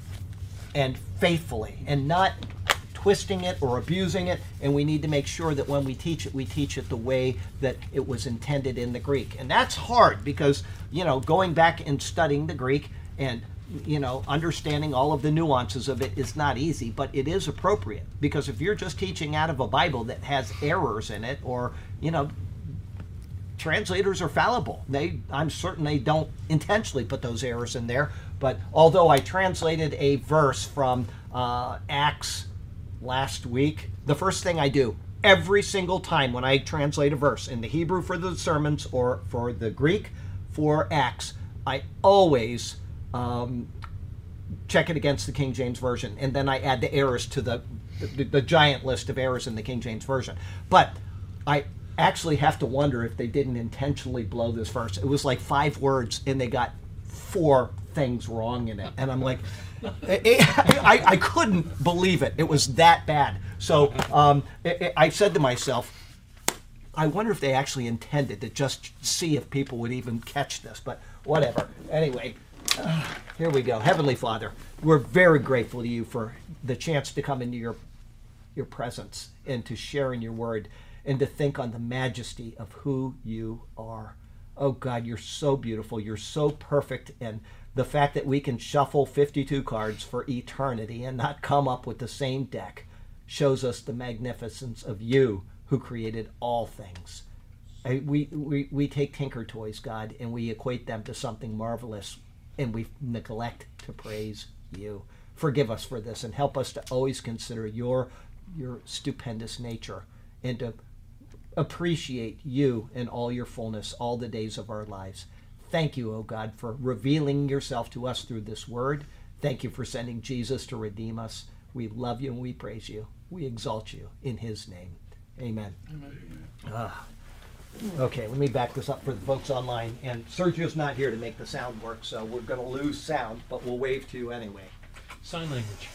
and faithfully and not twisting it or abusing it and we need to make sure that when we teach it we teach it the way that it was intended in the greek. And that's hard because you know going back and studying the greek and you know understanding all of the nuances of it is not easy but it is appropriate. Because if you're just teaching out of a bible that has errors in it or you know translators are fallible. They, I'm certain they don't intentionally put those errors in there. But although I translated a verse from uh, Acts last week, the first thing I do every single time when I translate a verse in the Hebrew for the sermons or for the Greek for Acts, I always um, check it against the King James version, and then I add the errors to the the, the giant list of errors in the King James version. But I actually have to wonder if they didn't intentionally blow this verse. It was like five words, and they got four things wrong in it, and I'm like, <laughs> I, I couldn't believe it. It was that bad. So um, I, I said to myself. I wonder if they actually intended to just see if people would even catch this, but whatever. Anyway, uh, here we go. Heavenly Father, we're very grateful to you for the chance to come into your your presence and to share in your word and to think on the majesty of who you are. Oh God, you're so beautiful. You're so perfect. And the fact that we can shuffle 52 cards for eternity and not come up with the same deck shows us the magnificence of you who created all things. We, we, we take Tinker Toys, God, and we equate them to something marvelous, and we neglect to praise you. Forgive us for this and help us to always consider your, your stupendous nature and to appreciate you in all your fullness all the days of our lives. Thank you, O God, for revealing yourself to us through this word. Thank you for sending Jesus to redeem us. We love you and we praise you. We exalt you in his name. Amen. Ah. Okay, let me back this up for the folks online. And Sergio's not here to make the sound work, so we're going to lose sound, but we'll wave to you anyway. Sign language.